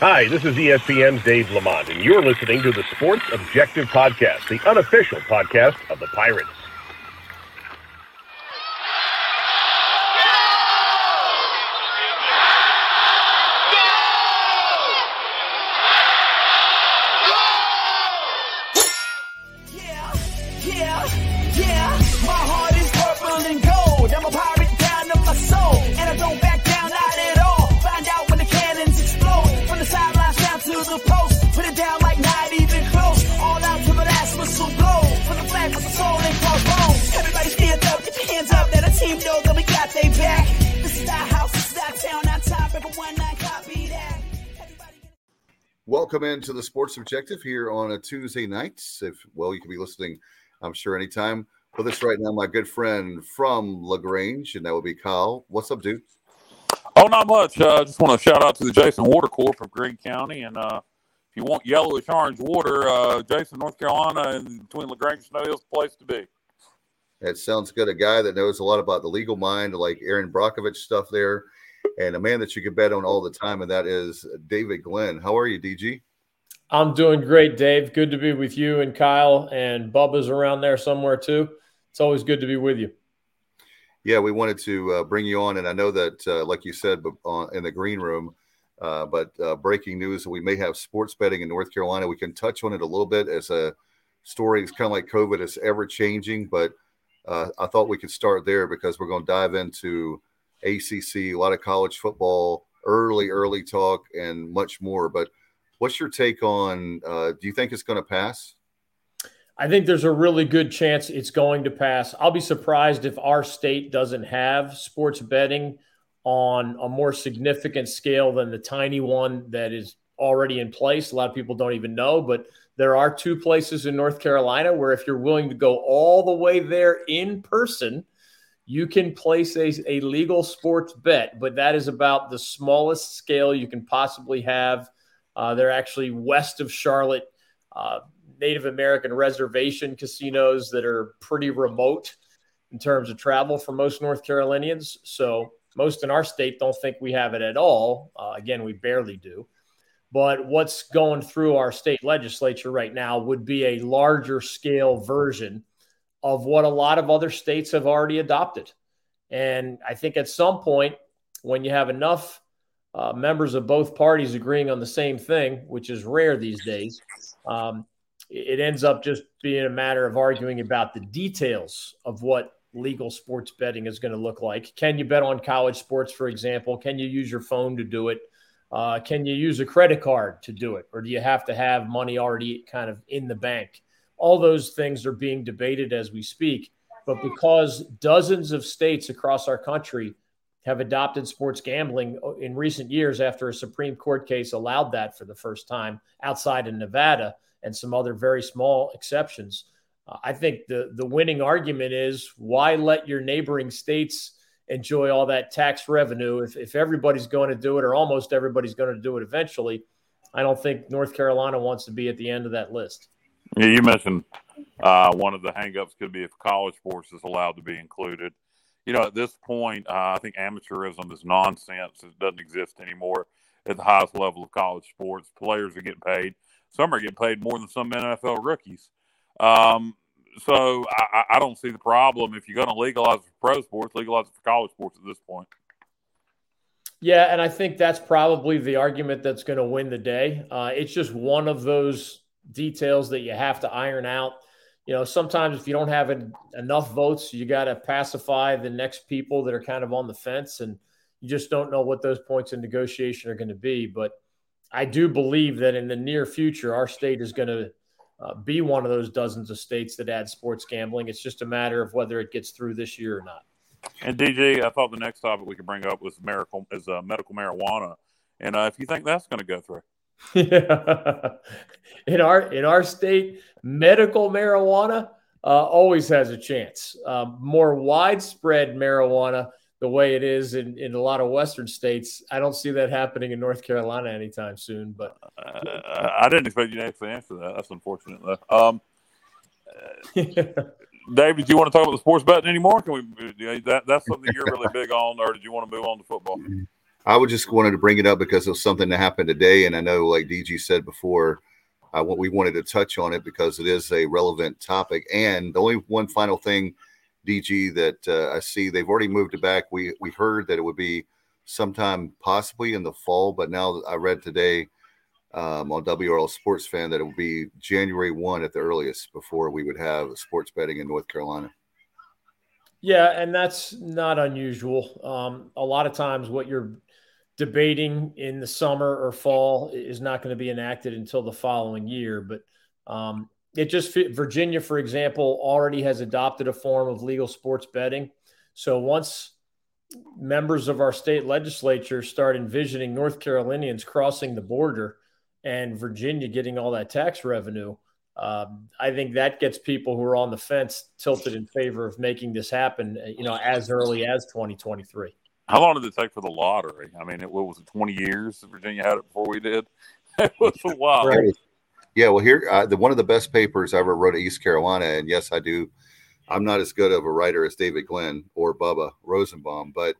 Hi, this is ESPN's Dave Lamont, and you're listening to the Sports Objective Podcast, the unofficial podcast of the Pirates. Into the Sports Objective here on a Tuesday night. If well, you can be listening, I'm sure, anytime. With us right now, my good friend from Lagrange, and that would be Kyle. What's up, dude? Oh, not much. I uh, just want to shout out to the Jason Water Corp of Greene County, and uh, if you want yellowish orange water, uh, Jason, North Carolina, and between Lagrange and Snow Hill's the place to be. That sounds good. A guy that knows a lot about the legal mind, like Erin Brockovich stuff there and a man that you can bet on all the time, and that is David Glenn. How are you, DG? I'm doing great, Dave. Good to be with you and Kyle and Bubba's around there somewhere too. It's always good to be with you. Yeah, we wanted to uh, bring you on, and I know that, uh, like you said, uh, in the green room. Uh, but uh, breaking news: we may have sports betting in North Carolina. We can touch on it a little bit as a story. It's kind of like COVID; it's ever changing. But uh, I thought we could start there because we're going to dive into ACC, a lot of college football, early, early talk, and much more. But what's your take on? Uh, do you think it's going to pass? I think there's a really good chance it's going to pass. I'll be surprised if our state doesn't have sports betting on a more significant scale than the tiny one that is already in place. A lot of people don't even know, but there are two places in North Carolina where if you're willing to go all the way there in person – you can place a, a legal sports bet, but that is about the smallest scale you can possibly have. Uh, they're actually west of Charlotte, uh, Native American reservation casinos that are pretty remote in terms of travel for most North Carolinians. So most in our state don't think we have it at all. Uh, again, we barely do. But what's going through our state legislature right now would be a larger scale version of what a lot of other states have already adopted. And I think at some point, when you have enough uh, members of both parties agreeing on the same thing, which is rare these days, um, it ends up just being a matter of arguing about the details of what legal sports betting is going to look like. Can you bet on college sports, for example? Can you use your phone to do it? Uh, can you use a credit card to do it? Or do you have to have money already kind of in the bank? all those things are being debated as we speak. But because dozens of states across our country have adopted sports gambling in recent years after a Supreme Court case allowed that for the first time outside of Nevada and some other very small exceptions. Uh, I think the, the winning argument is why let your neighboring states enjoy all that tax revenue if, if everybody's going to do it or almost everybody's going to do it eventually? I don't think North Carolina wants to be at the end of that list. Yeah, you mentioned uh, one of the hangups could be if college sports is allowed to be included. You know, at this point, uh, I think amateurism is nonsense. It doesn't exist anymore at the highest level of college sports. Players are getting paid. Some are getting paid more than some NFL rookies. Um, so I, I, don't see the problem if you're going to legalize for pro sports, legalize it for college sports at this point. Yeah, and I think that's probably the argument that's going to win the day. Uh, it's just one of those details that you have to iron out. You know, sometimes if you don't have enough votes, you got to pacify the next people that are kind of on the fence, and you just don't know what those points in negotiation are going to be. But I do believe that in the near future, our state is going to uh, be one of those dozens of states that add sports gambling. It's just a matter of whether it gets through this year or not. And DG, I thought the next topic we could bring up was medical is uh, medical marijuana, and uh, if you think that's going to go through. Yeah. in our in our state, medical marijuana uh, always has a chance. Uh, more widespread marijuana, the way it is in, in a lot of Western states, I don't see that happening in North Carolina anytime soon. But uh, I didn't expect you to actually answer that. That's unfortunate, though. Um, David, do you want to talk about the sports betting anymore? Can we? That, that's something you're really big on, or did you want to move on to football? I would just wanted to bring it up because it was something that happened today, and I know, like DG said before, uh, what we wanted to touch on it because it is a relevant topic. And the only one final thing, DG, that uh, I see they've already moved it back. We we heard that it would be sometime possibly in the fall, but now I read today um, on WRAL Sports Fan that it will be January one at the earliest before we would have sports betting in North Carolina. Yeah, and that's not unusual. Um, a lot of times, what you're debating in the summer or fall is not going to be enacted until the following year. But um, it just Virginia, for example, already has adopted a form of legal sports betting. So once members of our state legislature start envisioning North Carolinians crossing the border and Virginia getting all that tax revenue, um, I think that gets people who are on the fence tilted in favor of making this happen. You know, as early as 2023. How long did it take for the lottery? I mean, it what was it twenty years? Virginia had it before we did. it was a while. Right. Yeah, well, here uh, the one of the best papers I ever wrote at East Carolina, and yes, I do. I'm not as good of a writer as David Glenn or Bubba Rosenbaum, but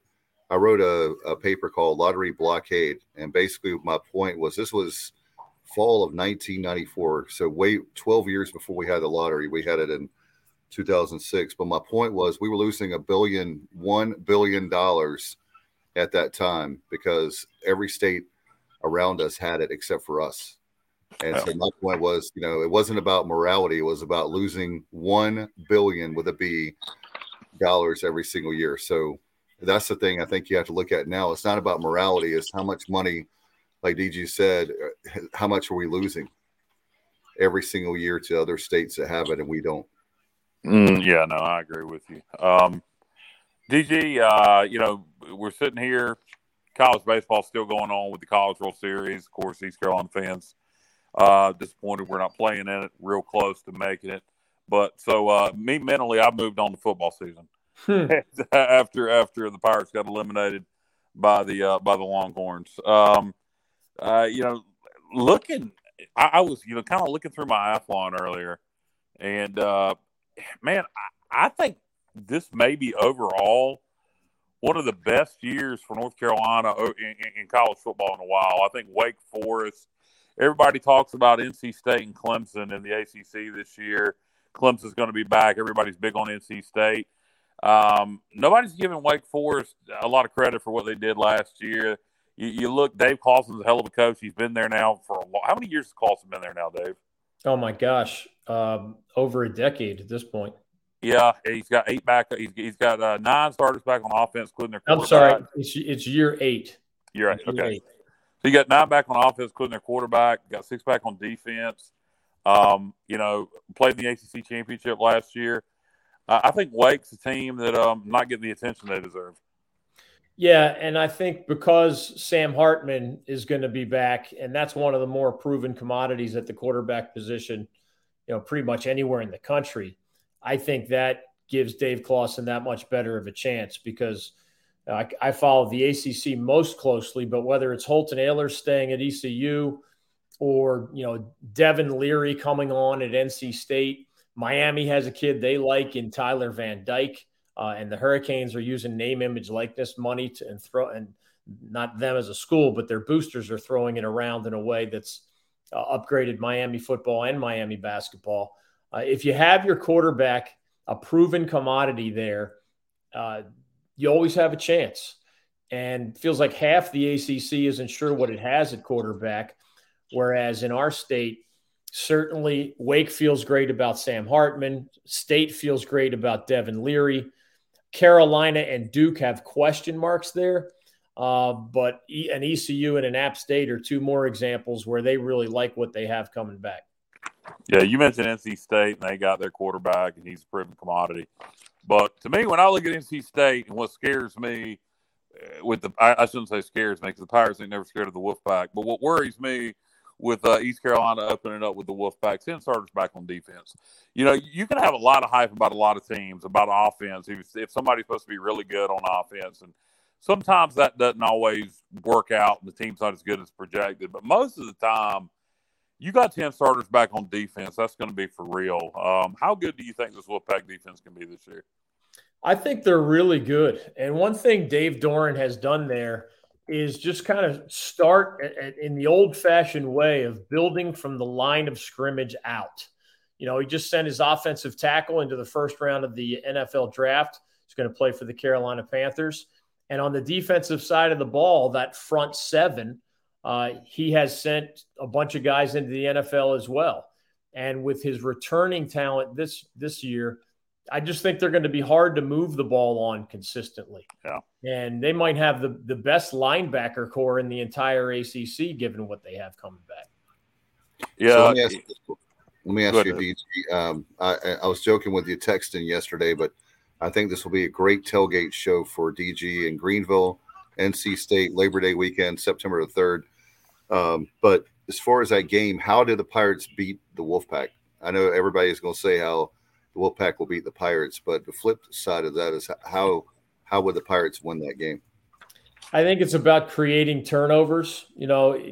I wrote a, a paper called Lottery Blockade, and basically my point was this was fall of 1994, so wait 12 years before we had the lottery. We had it in 2006. But my point was we were losing a billion, one billion dollars at that time because every state around us had it except for us. And so my point was, you know, it wasn't about morality; it was about losing one billion with a B dollars every single year. So that's the thing I think you have to look at now. It's not about morality; it's how much money, like DG said, uh, how much are we losing every single year to other states that have it and we don't. Mm, yeah, no, I agree with you. Um, DG, uh, you know, we're sitting here. College baseball still going on with the College World Series. Of course, East Carolina fans uh, disappointed we're not playing in it. Real close to making it, but so uh, me mentally, I moved on to football season hmm. after after the Pirates got eliminated by the uh, by the Longhorns. Um, uh, you know, looking, I, I was you know kind of looking through my Athlon earlier, and uh, man, I, I think this may be overall one of the best years for North Carolina in, in, college football in a while. I think Wake Forest. Everybody talks about NC State and Clemson in the ACC this year. Clemson's going to be back. Everybody's big on NC State. Um, nobody's giving Wake Forest a lot of credit for what they did last year. You, you look, Dave Clawson's a hell of a coach. He's been there now for a long. How many years has Clawson been there now, Dave? Oh my gosh, um, over a decade at this point. Yeah, he's got eight back. He's, he's got uh, nine starters back on offense, including their. Quarterback. I'm sorry, it's, it's year eight. Year eight. Okay. Eight. So you got nine back on offense, including their quarterback. Got six back on defense. Um, you know, played in the ACC championship last year. Uh, I think Wake's a team that um not getting the attention they deserve. Yeah, and I think because Sam Hartman is going to be back, and that's one of the more proven commodities at the quarterback position, you know, pretty much anywhere in the country. I think that gives Dave Clawson that much better of a chance because uh, I, I, follow the ACC most closely. But whether it's Holton Ahlers staying at ECU or you know Devin Leary coming on at NC State, Miami has a kid they like in Tyler Van Dyke, uh, and the Hurricanes are using name, image, likeness money to and throw and not them as a school, but their boosters are throwing it around in a way that's uh, upgraded Miami football and Miami basketball. Uh, if you have your quarterback, a proven commodity there, uh, you always have a chance. And feels like half the ACC isn't sure what it has at quarterback. Whereas in our state, certainly Wake feels great about Sam Hartman. State feels great about Devin Leary. Carolina and Duke have question marks there. Uh, but an ECU and an App State are two more examples where they really like what they have coming back. Yeah, you mentioned NC State, and they got their quarterback, and he's a proven commodity. But to me, when I look at NC State, and what scares me uh, with the, I, I shouldn't say scares me because the Pirates ain't never scared of the Wolfpack. But what worries me with uh, East Carolina opening up with the Wolfpack, send starters back on defense. You know, you can have a lot of hype about a lot of teams about offense if, if somebody's supposed to be really good on offense, and sometimes that doesn't always work out, and the team's not as good as projected. But most of the time you got 10 starters back on defense. That's going to be for real. Um, how good do you think this Wolfpack defense can be this year? I think they're really good. And one thing Dave Doeren has done there is just kind of start in the old fashioned way of building from the line of scrimmage out. You know, he just sent his offensive tackle into the first round of the NFL draft. He's going to play for the Carolina Panthers. And on the defensive side of the ball, that front seven, uh, he has sent a bunch of guys into the NFL as well. And with his returning talent this this year, I just think they're going to be hard to move the ball on consistently. Yeah. And they might have the, the best linebacker corps in the entire ACC, given what they have coming back. Yeah. So let me ask, let me ask you, DG. Um, I, I, was joking with you texting yesterday, but I think this will be a great tailgate show for DG in Greenville, NC State, Labor Day weekend, September the 3rd. Um, but as far as that game, how did the Pirates beat the Wolfpack? I know everybody's going to say how the Wolfpack will beat the Pirates, but the flip side of that is how how would the Pirates win that game? I think it's about creating turnovers. You know,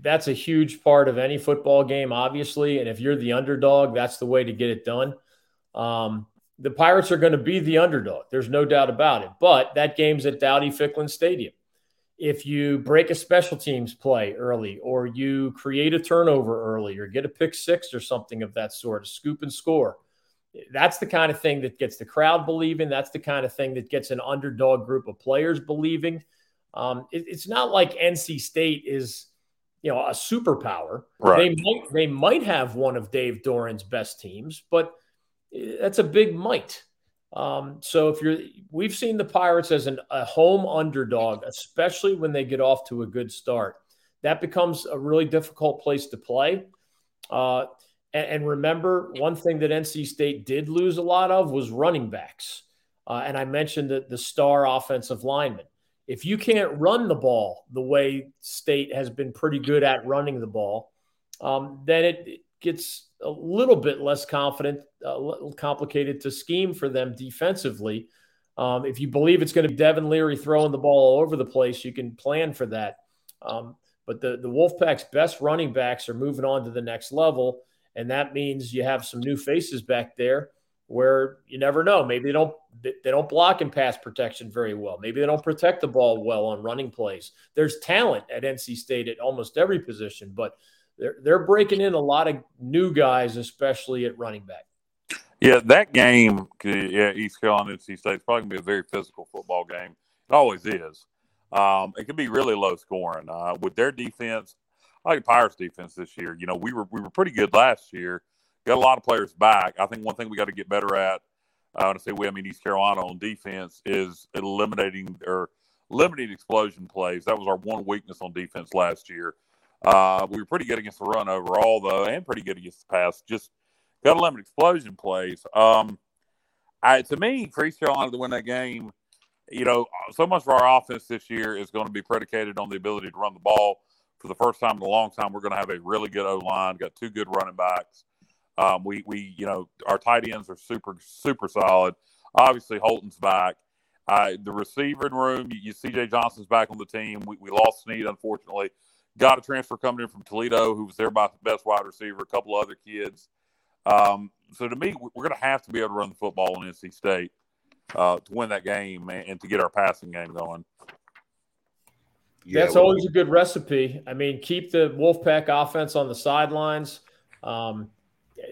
that's a huge part of any football game, obviously. And if you're the underdog, that's the way to get it done. Um, the Pirates are going to be the underdog. There's no doubt about it. But that game's at Dowdy Ficklen Stadium. If you break a special teams play early, or you create a turnover early, or get a pick six or something of that sort, a scoop and score, that's the kind of thing that gets the crowd believing. That's the kind of thing that gets an underdog group of players believing. Um, it, it's not like NC State is, you know, a superpower. Right. They might they might have one of Dave Doeren's best teams, but that's a big might. Um, so if you're, we've seen the Pirates as an, a home underdog, especially when they get off to a good start. That becomes a really difficult place to play. Uh, and, and remember, one thing that NC State did lose a lot of was running backs. Uh, and I mentioned that the star offensive lineman. If you can't run the ball the way State has been pretty good at running the ball, um, then it, gets a little bit less confident, a little complicated to scheme for them defensively. Um, if you believe it's going to be Devin Leary throwing the ball all over the place, you can plan for that. Um, but the the Wolfpack's best running backs are moving on to the next level, and that means you have some new faces back there where you never know. Maybe they don't they don't block in pass protection very well. Maybe they don't protect the ball well on running plays. There's talent at NC State at almost every position, but they're they're breaking in a lot of new guys, especially at running back. Yeah, that game, yeah, East Carolina NC State is probably gonna be a very physical football game. It always is. Um, it can be really low scoring uh, with their defense. I like Pirates defense this year. You know, we were we were pretty good last year. Got a lot of players back. I think one thing we got to get better at. I want to say we, I mean East Carolina on defense is eliminating or limiting explosion plays. That was our one weakness on defense last year. Uh, we were pretty good against the run overall, though, and pretty good against the pass. Just got to limit explosion plays. Um, I, to me, East Carolina to win that game, you know, so much of our offense this year is going to be predicated on the ability to run the ball for the first time in a long time, we're going to have a really good O line. Got two good running backs. Um, we we you know our tight ends are super super solid. Obviously, Holton's back. Uh, the receiving room, you, you C.J. Johnson's back on the team. We, we lost Snead, unfortunately. Got a transfer coming in from Toledo, who was their best wide receiver. A couple other kids. Um, so to me, we're going to have to be able to run the football in NC State uh, to win that game and, and to get our passing game going. Yeah, That's always a good recipe. I mean, keep the Wolfpack offense on the sidelines. Um,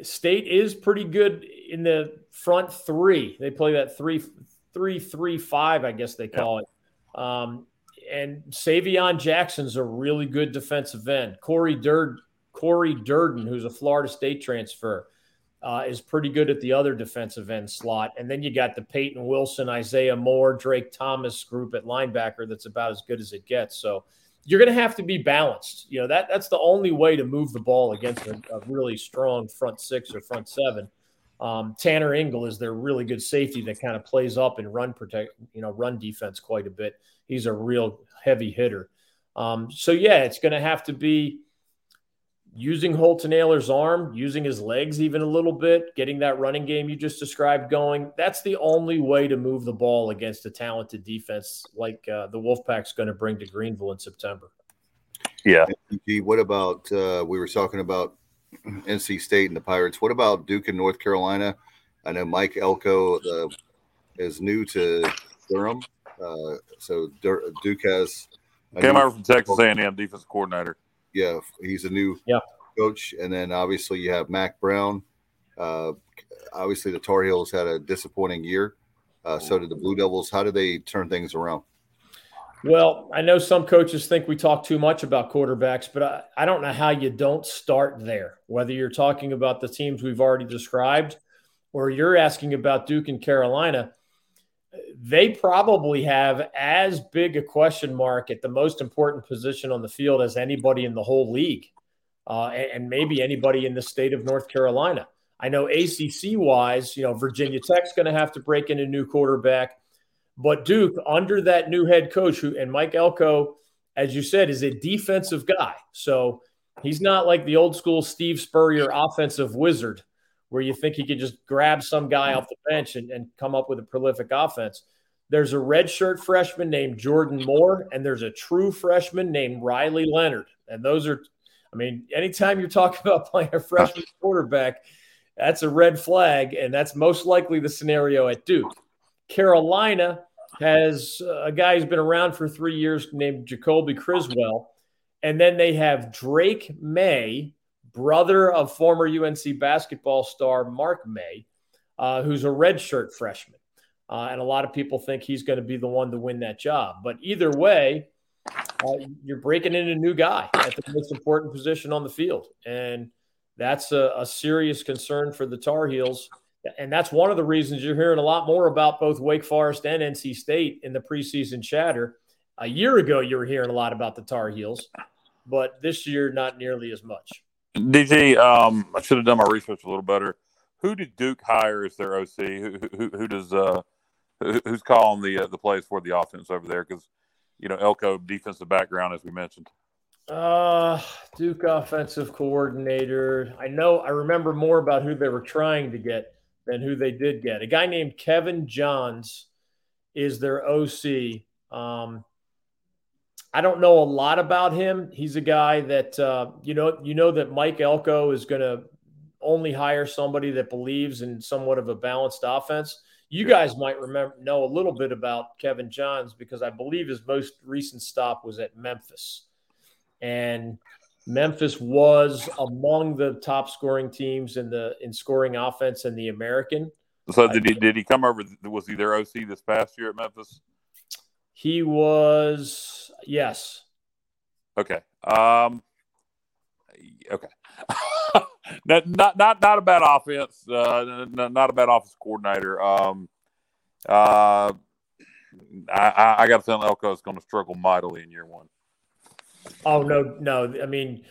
State is pretty good in the front three. They play that three, three, three, five. I guess they call yeah. it. Um, and Savion Jackson's a really good defensive end. Cory Durden, Cory Durden, who's a Florida State transfer, uh, is pretty good at the other defensive end slot. And then you got the Peyton Wilson, Isaiah Moore, Drake Thomas group at linebacker that's about as good as it gets. So you're going to have to be balanced. You know, that that's the only way to move the ball against a, a really strong front six or front seven. Um, Tanner Ingle is their really good safety that kind of plays up and run protect, you know, run defense quite a bit. He's a real heavy hitter. Um, so yeah, it's going to have to be using Holton Ahlers' arm, using his legs even a little bit, getting that running game you just described going. That's the only way to move the ball against a talented defense like uh, the Wolfpack's going to bring to Greenville in September. Yeah. What about uh, we were talking about NC State and the Pirates? What about Duke and North Carolina? I know Mike Elko uh, is new to Durham, uh, so Duke has Came over from Texas A&M defensive coordinator. Yeah, he's a new yeah. coach, and then obviously you have Mack Brown. Uh, obviously, the Tar Heels had a disappointing year. Uh, so did the Blue Devils. How did they turn things around? Well, I know some coaches think we talk too much about quarterbacks, but I, I don't know how you don't start there. Whether you're talking about the teams we've already described or you're asking about Duke and Carolina, they probably have as big a question mark at the most important position on the field as anybody in the whole league, uh, and, and maybe anybody in the state of North Carolina. I know ACC wise, you know, Virginia Tech's going to have to break in a new quarterback. But Duke, under that new head coach, who and Mike Elko, as you said, is a defensive guy. So he's not like the old school Steve Spurrier offensive wizard, where you think he could just grab some guy off the bench and, and come up with a prolific offense. There's a redshirt freshman named Jordan Moore, and there's a true freshman named Riley Leonard. And those are, I mean, anytime you're talking about playing a freshman quarterback, that's a red flag, and that's most likely the scenario at Duke. Carolina has a guy who's been around for three years named Jacoby Criswell. And then they have Drake Maye, brother of former UNC basketball star Mark Maye, uh, who's a redshirt freshman. Uh, and a lot of people think he's going to be the one to win that job. But either way, uh, you're breaking in a new guy at the most important position on the field. And that's a, a serious concern for the Tar Heels and that's one of the reasons you're hearing a lot more about both Wake Forest and NC State in the preseason chatter. A year ago, you were hearing a lot about the Tar Heels, but this year, not nearly as much. DG, um, I should have done my research a little better. Who did Duke hire as their OC? Who, who, who does uh, who's calling the uh, the plays for the offense over there? Because you know Elko defensive background, as we mentioned. Uh, Duke offensive coordinator. I know. I remember more about who they were trying to get than who they did get. A guy named Kevin Johns is their OC. Um, I don't know a lot about him. He's a guy that uh, you know you know that Mike Elko is going to only hire somebody that believes in somewhat of a balanced offense. You guys might remember know a little bit about Kevin Johns because I believe his most recent stop was at Memphis, and Memphis was among the top scoring teams in the in scoring offense in the American. So did he did he come over? Was he their OC this past year at Memphis? He was yes. Okay. Um. Okay. not, not not not a bad offense. Uh, not a bad office coordinator. Um. Uh. I, I got a feeling Elko is going to struggle mightily in year one. Oh no, no. I mean,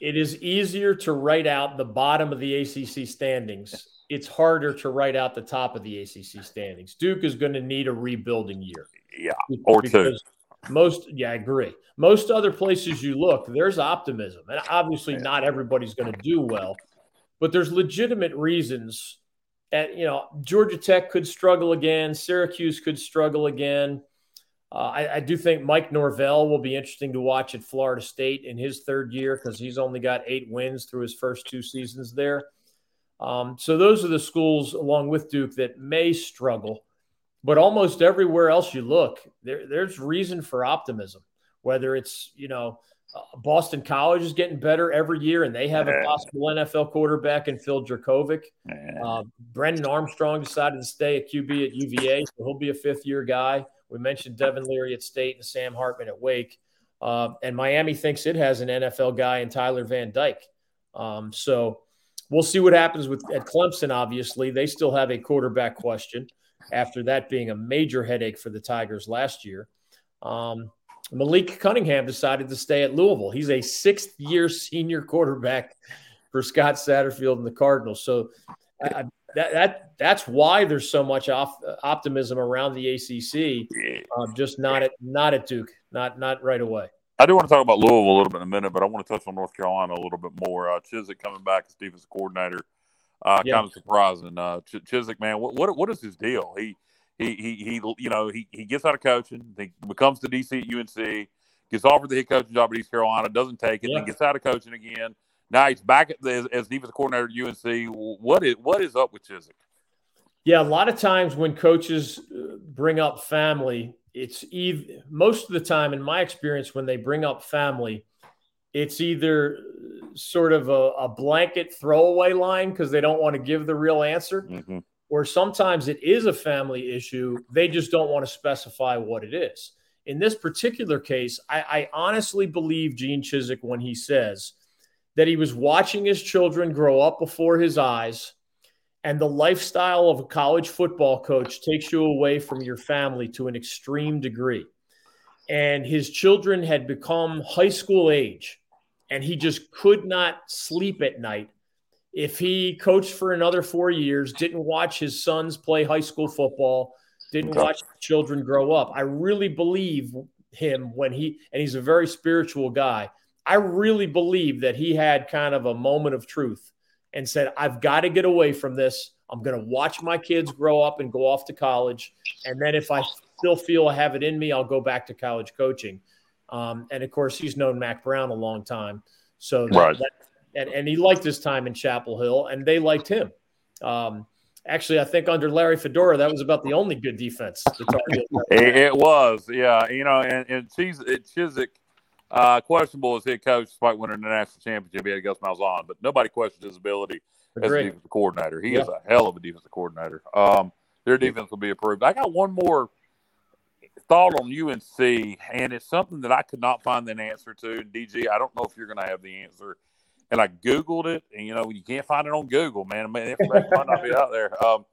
it is easier to write out the bottom of the ACC standings. It's harder to write out the top of the ACC standings. Duke is going to need a rebuilding year. Yeah, or two. Most, yeah, I agree. Most other places you look, there's optimism, and obviously not everybody's going to do well, but there's legitimate reasons. At you know, Georgia Tech could struggle again. Syracuse could struggle again. Uh, I, I, do think Mike Norvell will be interesting to watch at Florida State in his third year because he's only got eight wins through his first two seasons there. Um, so those are the schools, along with Duke, that may struggle. But almost everywhere else you look, there, there's reason for optimism. Whether it's you know uh, Boston College is getting better every year, and they have a possible NFL quarterback in Phil Jurkovec. Uh, Brennan Armstrong decided to stay at QB at UVA, so he'll be a fifth year guy. We mentioned Devin Leary at State and Sam Hartman at Wake. Uh, and Miami thinks it has an NFL guy in Tyler Van Dyke. Um, so we'll see what happens with at Clemson. Obviously, they still have a quarterback question after that being a major headache for the Tigers last year. Um, Malik Cunningham decided to stay at Louisville. He's a sixth year senior quarterback for Scott Satterfield and the Cardinals. So I, that, that that's why there's so much off, optimism around the ACC. Um, just not at not at Duke, not not right away. I do want to talk about Louisville a little bit in a minute, but I want to touch on North Carolina a little bit more. Uh, Chizik coming back as defensive coordinator, uh, yeah. kind of surprising. Uh, Ch- Chizik, man, what, what what is his deal? He he he he you know he, he gets out of coaching, he becomes the DC at UNC, gets offered the head coaching job at East Carolina, doesn't take it, yeah. then gets out of coaching again now he's back at the, as defensive coordinator at UNC. What is what is up with Chizik? Yeah, a lot of times when coaches uh, bring up family it's either most of the time, in my experience, when they bring up family, it's either sort of a, a blanket throwaway line because they don't want to give the real answer, mm-hmm. or sometimes it is a family issue. They just don't want to specify what it is. In this particular case, I, I honestly believe Gene Chizik when he says that he was watching his children grow up before his eyes and the lifestyle of a college football coach takes you away from your family to an extreme degree. And his children had become high school age, and he just could not sleep at night. If he coached for another four years, didn't watch his sons play high school football, didn't watch children grow up, I really believe him when he, and he's a very spiritual guy. I really believe that he had kind of a moment of truth and said, I've got to get away from this. I'm going to watch my kids grow up and go off to college. And then if I still feel I have it in me, I'll go back to college coaching. Um, and of course, he's known Mack Brown a long time. So, that, right. That, and, and he liked his time in Chapel Hill, and they liked him. Um, actually, I think under Larry Fedora, that was about the only good defense. it, it, was, yeah. You know, and, and Chizik uh, questionable as head coach despite winning the national championship. He had Gus Malzahn, but nobody questions his ability Agreed. as a defensive coordinator. He yeah. is a hell of a defensive coordinator. Um, their defense will be approved. I got one more thought on UNC, and it's something that I could not find an answer to. DG, I don't know if you're going to have the answer. And I Googled it, and you know, you can't find it on Google, man. man information might not be out there. Um,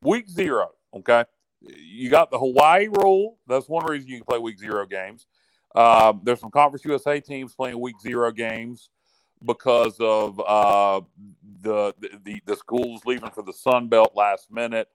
week zero, okay? You got the Hawaii rule. That's one reason you can play week zero games. Um, there's some Conference USA teams playing week zero games because of uh, the, the the schools leaving for the Sun Belt last minute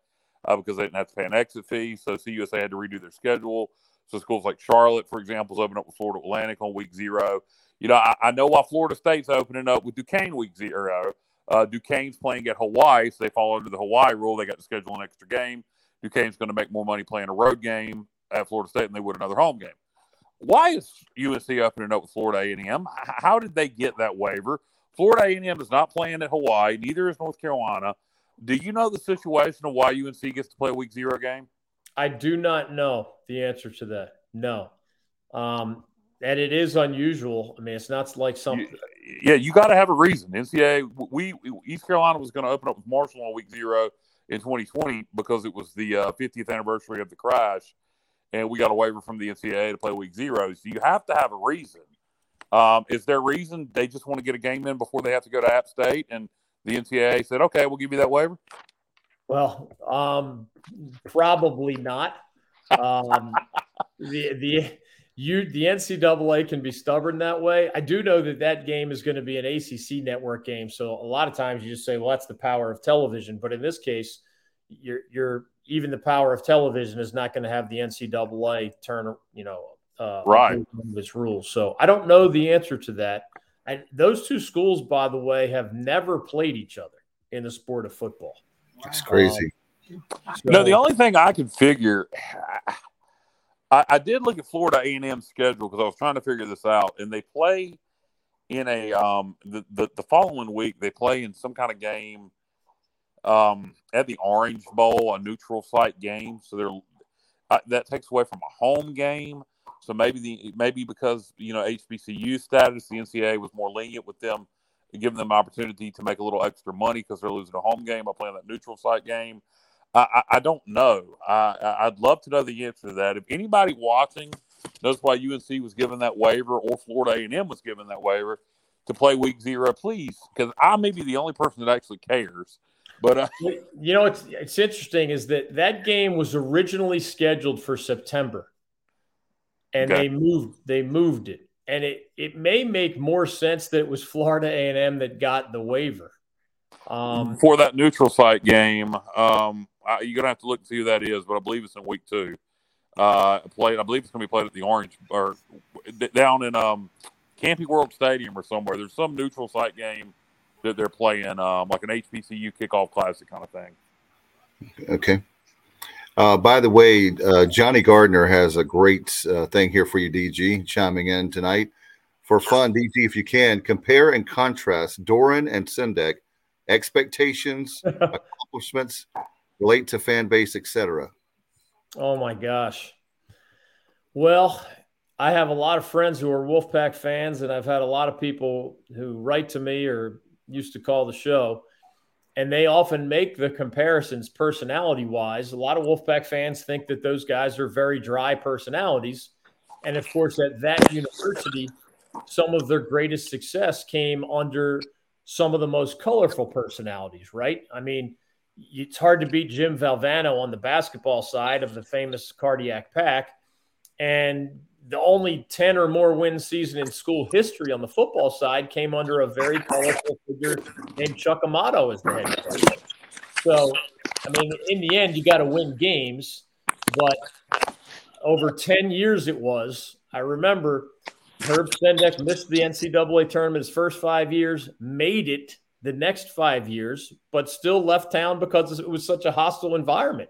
uh, because they didn't have to pay an exit fee. So CUSA had to redo their schedule. So schools like Charlotte, for example, is opening up with Florida Atlantic on week zero. You know, I, I know why Florida State's opening up with Duquesne week zero. Uh, Duquesne's playing at Hawaii, so they fall under the Hawaii rule. They got to schedule an extra game. Duquesne's going to make more money playing a road game at Florida State than they would another home game. Why is UNC opening up with Florida A&M? How did they get that waiver? Florida A&M is not playing at Hawaii. Neither is North Carolina. Do you know the situation of why UNC gets to play a week zero game? I do not know the answer to that. No. Um, and it is unusual. I mean, it's not like something. Yeah, you got to have a reason. NCAA, we, we East Carolina was going to open up with Marshall on week zero in 2020 because it was the uh, 50th anniversary of the crash and we got a waiver from the NCAA to play week zero. So you have to have a reason. Um, is there a reason they just want to get a game in before they have to go to App State? And the NCAA said, okay, we'll give you that waiver? Well, um, probably not. Um, the the you the NCAA can be stubborn that way. I do know that that game is going to be an ACC network game, so a lot of times you just say, "Well, that's the power of television." But in this case, you're you're even the power of television is not going to have the NCAA turn, you know, uh, right this rule. So I don't know the answer to that. And those two schools, by the way, have never played each other in the sport of football. It's crazy. Um, so, no, the only thing I could figure, I, I did look at Florida A and M schedule because I was trying to figure this out, and they play in a um the, the the following week they play in some kind of game um, at the Orange Bowl, a neutral site game. So they're uh, that takes away from a home game. So maybe the maybe because you know HBCU status, the NCAA was more lenient with them, giving them opportunity to make a little extra money because they're losing a home game by playing that neutral site game. I, I, I don't know. I, I'd love to know the answer to that. If anybody watching knows why UNC was given that waiver or Florida A&M was given that waiver to play Week Zero, please, because I may be the only person that actually cares. But uh, you know, it's it's interesting is that that game was originally scheduled for September, and okay. they moved they moved it, and it it may make more sense that it was Florida A and M that got the waiver um, for that neutral site game. Um, I, you're gonna have to look and see who that is, but I believe it's in week two. Uh, played, I believe it's gonna be played at the Orange or down in um, Camping World Stadium or somewhere. There's some neutral site game that they're playing, um, like an HBCU kickoff classic kind of thing. Okay. Uh, by the way, uh, Johnny Gardner has a great uh, thing here for you, DG, chiming in tonight. For fun, DG, if you can, compare and contrast Doeren and Sendek expectations, accomplishments, relate to fan base, etc. Oh my gosh. Well, I have a lot of friends who are Wolfpack fans, and I've had a lot of people who write to me or used to call the show, and they often make the comparisons personality wise. A lot of Wolfpack fans think that those guys are very dry personalities. And of course, at that university, some of their greatest success came under some of the most colorful personalities, right? I mean, it's hard to beat Jim Valvano on the basketball side of the famous cardiac pack. And the only 10 or more win season in school history on the football side came under a very colorful figure named Chuck Amato as the head coach. So, I mean, in the end, you got to win games. But over 10 years it was, I remember Herb Sendek missed the NCAA tournament his first five years, made it the next five years, but still left town because it was such a hostile environment.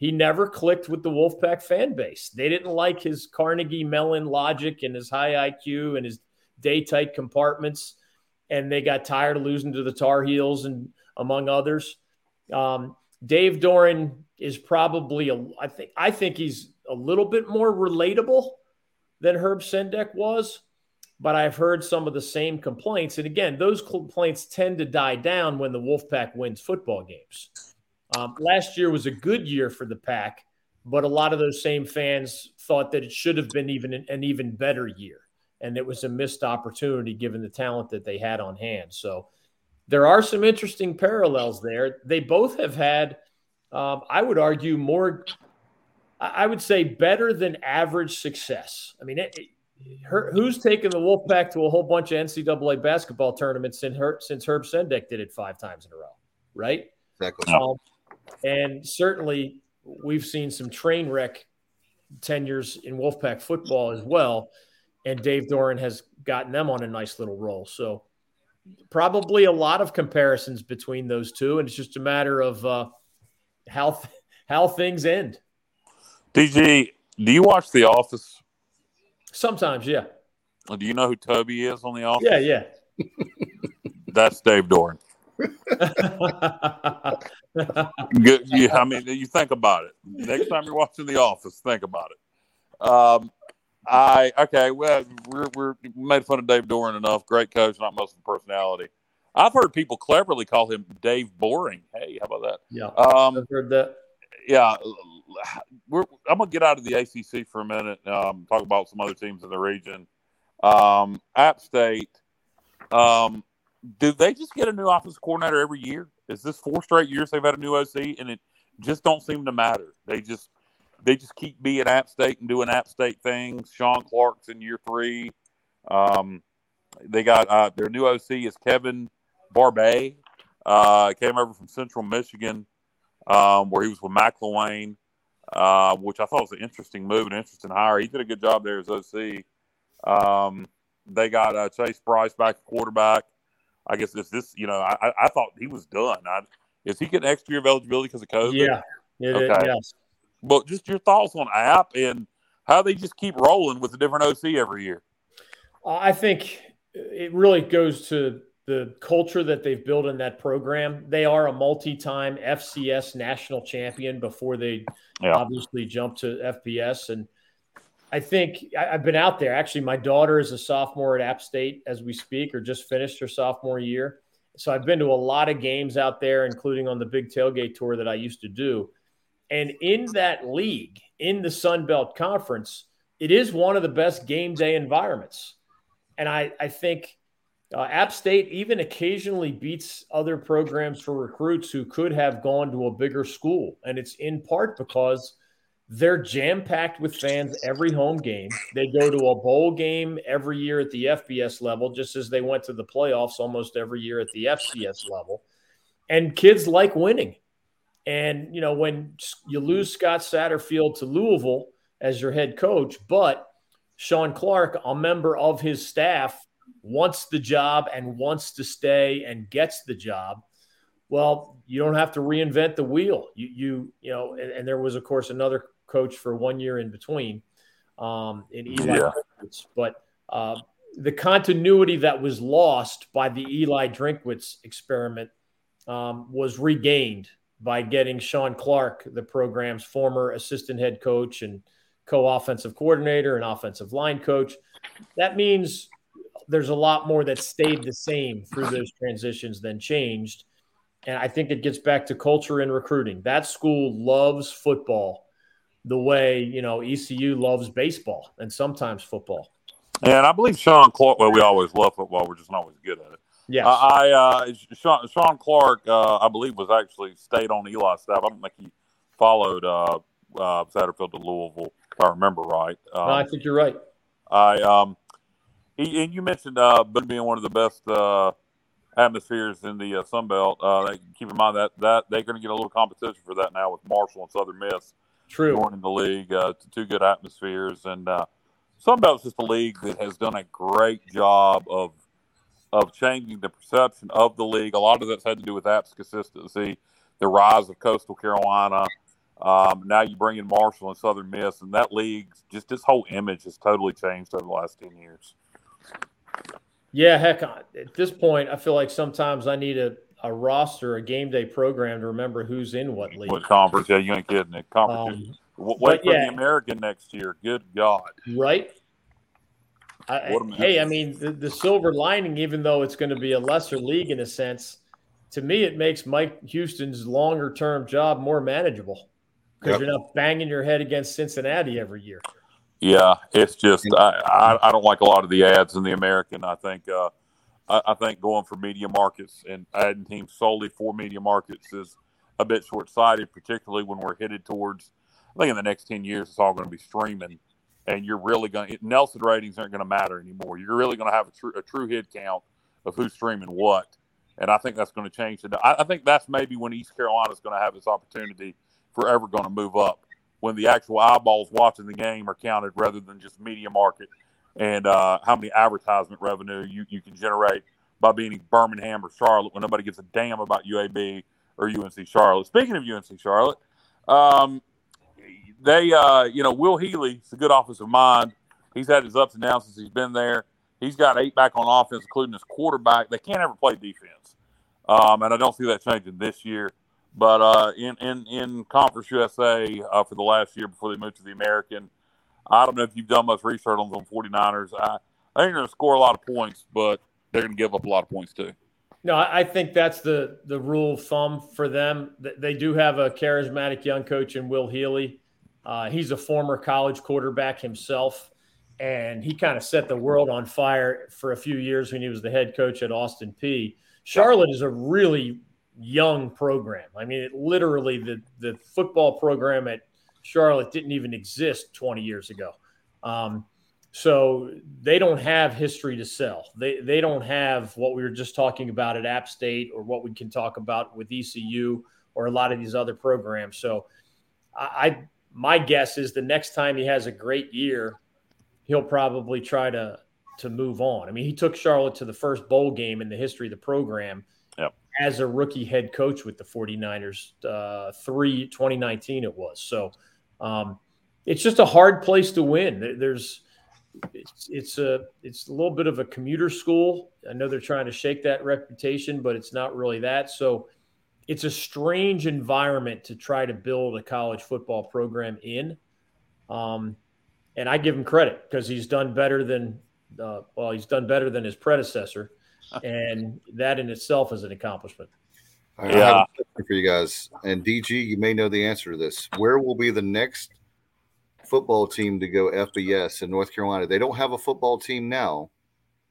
He never clicked with the Wolfpack fan base. They didn't like his Carnegie Mellon logic and his high IQ and his day tight compartments. And they got tired of losing to the Tar Heels and among others. Um, Dave Doeren is probably a, I think I think he's a little bit more relatable than Herb Sendek was, but I've heard some of the same complaints. And again, those complaints tend to die down when the Wolfpack wins football games. Um, last year was a good year for the Pack, but a lot of those same fans thought that it should have been even an, an even better year. And it was a missed opportunity given the talent that they had on hand. So there are some interesting parallels there. They both have had, um, I would argue, more I would say better than average success. I mean, it, it, her, who's taken the Wolfpack to a whole bunch of NCAA basketball tournaments since, Her, since Herb Sendek did it five times in a row, right? Exactly. Um, and certainly, we've seen some train wreck tenures in Wolfpack football as well. And Dave Doeren has gotten them on a nice little roll. So, probably a lot of comparisons between those two. And it's just a matter of uh, how, how things end. DG, do you watch The Office? Sometimes, yeah. Do you know who Toby is on The Office? Yeah, yeah. That's Dave Doeren. Good, yeah, I mean, you think about it. Next time you're watching The Office, think about it. Um, I okay. Well, we're we're made fun of Dave Doeren enough. Great coach, not most of the personality. I've heard people cleverly call him Dave Boring. Hey, how about that? Yeah, um, I've heard that. Yeah, we're, I'm gonna get out of the ACC for a minute. Um, talk about some other teams in the region. Um, App State. Um, do they just get a new offense coordinator every year? Is this four straight years they've had a new OC, and it just don't seem to matter? They just they just keep being App State and doing App State things. Shawn Clark's in year three. Um, they got uh, their new OC is Kevin Barbay. Uh, came over from Central Michigan, um, where he was with McElwain uh, which I thought was an interesting move, an interesting hire. He did a good job there as OC. Um, they got uh, Chase Brice back quarterback. I guess this, this you know, I, I thought he was done. I, is he getting extra year of eligibility because of COVID? Yeah. It, okay. yes. But just your thoughts on App and how they just keep rolling with a different OC every year. Uh, I think it really goes to the culture that they've built in that program. They are a multi-time FCS national champion before they yeah. obviously jumped to FBS. And I think I, have been out there. Actually, my daughter is a sophomore at App State as we speak, or just finished her sophomore year. So I've been to a lot of games out there, including on the big tailgate tour that I used to do. And in that league, in the Sun Belt Conference, it is one of the best game day environments. And I, I think uh, App State even occasionally beats other programs for recruits who could have gone to a bigger school. And it's in part because they're jam packed with fans every home game. They go to a bowl game every year at the FBS level, just as they went to the playoffs almost every year at the FCS level. And kids like winning. And, you know, when you lose Scott Satterfield to Louisville as your head coach, but Shawn Clark, a member of his staff, wants the job and wants to stay and gets the job, well, you don't have to reinvent the wheel. You you you know, and, and there was of course another coach for one year in between, um, in Eli, yeah. but uh, the continuity that was lost by the Eli Drinkwitz experiment um, was regained by getting Shawn Clark, the program's former assistant head coach and co offensive coordinator, and offensive line coach. That means there's a lot more that stayed the same through those transitions than changed. And I think it gets back to culture and recruiting. That school loves football the way, you know, ECU loves baseball and sometimes football. And I believe Shawn Clark, well, we always love football. We're just not always good at it. Yeah. Uh, I, uh, Shawn, Shawn Clark, uh, I believe, was actually stayed on Eli's staff. I don't think he followed uh, uh, Satterfield to Louisville, if I remember right. Um, no, I think you're right. I, um, he, and you mentioned uh, being one of the best uh, atmospheres in the uh, Sun Belt. Uh, keep in mind that that they're going to get a little competition for that now with Marshall and Southern Miss. True. Joining the league, uh, two good atmospheres, and uh, Sun Belt's just a league that has done a great job of of changing the perception of the league. A lot of that's had to do with App's consistency, the rise of Coastal Carolina. Um, now you bring in Marshall and Southern Miss, and that league, just this whole image has totally changed over the last 10 years. Yeah, heck, at this point, I feel like sometimes I need a, a roster, a game day program to remember who's in what league. What conference? Yeah, you ain't kidding. It conference. Um, Wait for yeah, the American next year. Good God. Right. I, hey, I mean, the, the, silver lining, even though it's going to be a lesser league in a sense, to me, it makes Mike Houston's longer term job more manageable because yep. you're not banging your head against Cincinnati every year. Yeah, it's just I, I, I, don't like a lot of the ads in the American. I think uh, I, I, think going for media markets and adding teams solely for media markets is a bit short sighted, particularly when we're headed towards. I think in the next ten years, it's all going to be streaming, and you're really going. to Nielsen ratings aren't going to matter anymore. You're really going to have a true a true head count of who's streaming what, and I think that's going to change. The, I, I think that's maybe when East Carolina is going to have this opportunity forever going to move up when the actual eyeballs watching the game are counted rather than just media market and uh, how many advertisement revenue you, you can generate by being in Birmingham or Charlotte when nobody gives a damn about UAB or UNC Charlotte. Speaking of UNC Charlotte, um, they, uh, you know, Will Healy is a good offensive mind. He's had his ups and downs since he's been there. He's got eight back on offense, including his quarterback. They can't ever play defense. Um, and I don't see that changing this year. But uh, in, in, in Conference USA uh, for the last year before they moved to the American, I don't know if you've done much research on the 49ers. I, I think they're going to score a lot of points, but they're going to give up a lot of points too. No, I think that's the the rule of thumb for them. They do have a charismatic young coach in Will Healy. Uh, he's a former college quarterback himself, and he kind of set the world on fire for a few years when he was the head coach at Austin Peay. Charlotte is a really young program. I mean, it literally the the football program at Charlotte didn't even exist 20 years ago. Um, so they don't have history to sell. They they don't have what we were just talking about at App State or what we can talk about with ECU or a lot of these other programs. So I, I my guess is the next time he has a great year, he'll probably try to to move on. I mean, he took Charlotte to the first bowl game in the history of the program as a rookie head coach with the 49ers, uh, three 2019 it was. So um, it's just a hard place to win. There's it's, it's a it's a little bit of a commuter school. I know they're trying to shake that reputation, but it's not really that. So it's a strange environment to try to build a college football program in. Um, and I give him credit because he's done better than uh, well, he's done better than his predecessor and that in itself is an accomplishment. Right, yeah. for you guys, and DG, you may know the answer to this. Where will be the next football team to go FBS in North Carolina? They don't have a football team now,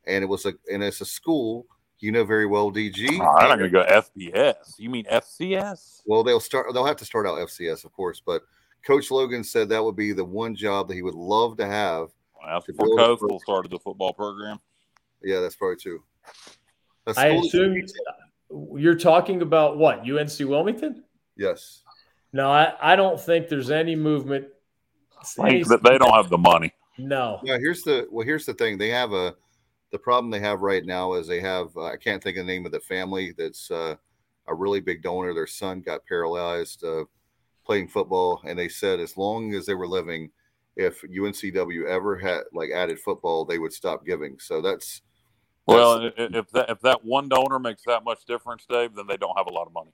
and it was a and it's a school you know very well, DG. Oh, I'm not going to go FBS. You mean FCS? Well, they'll start. They'll have to start out FCS, of course. But Coach Logan said that would be the one job that he would love to have. Well, before Coastal started the football program. Yeah, that's probably true. I assume you're talking about what UNC Wilmington. Yes. No, I, I don't think there's any movement. Any, they don't have the money. No. Yeah. Here's the well. Here's the thing. They have a the problem they have right now is they have uh, I can't think of the name of the family that's uh, a really big donor. Their son got paralyzed uh, playing football, and they said as long as they were living, if UNCW ever had like added football, they would stop giving. So that's well, if that if that one donor makes that much difference, Dave, then they don't have a lot of money.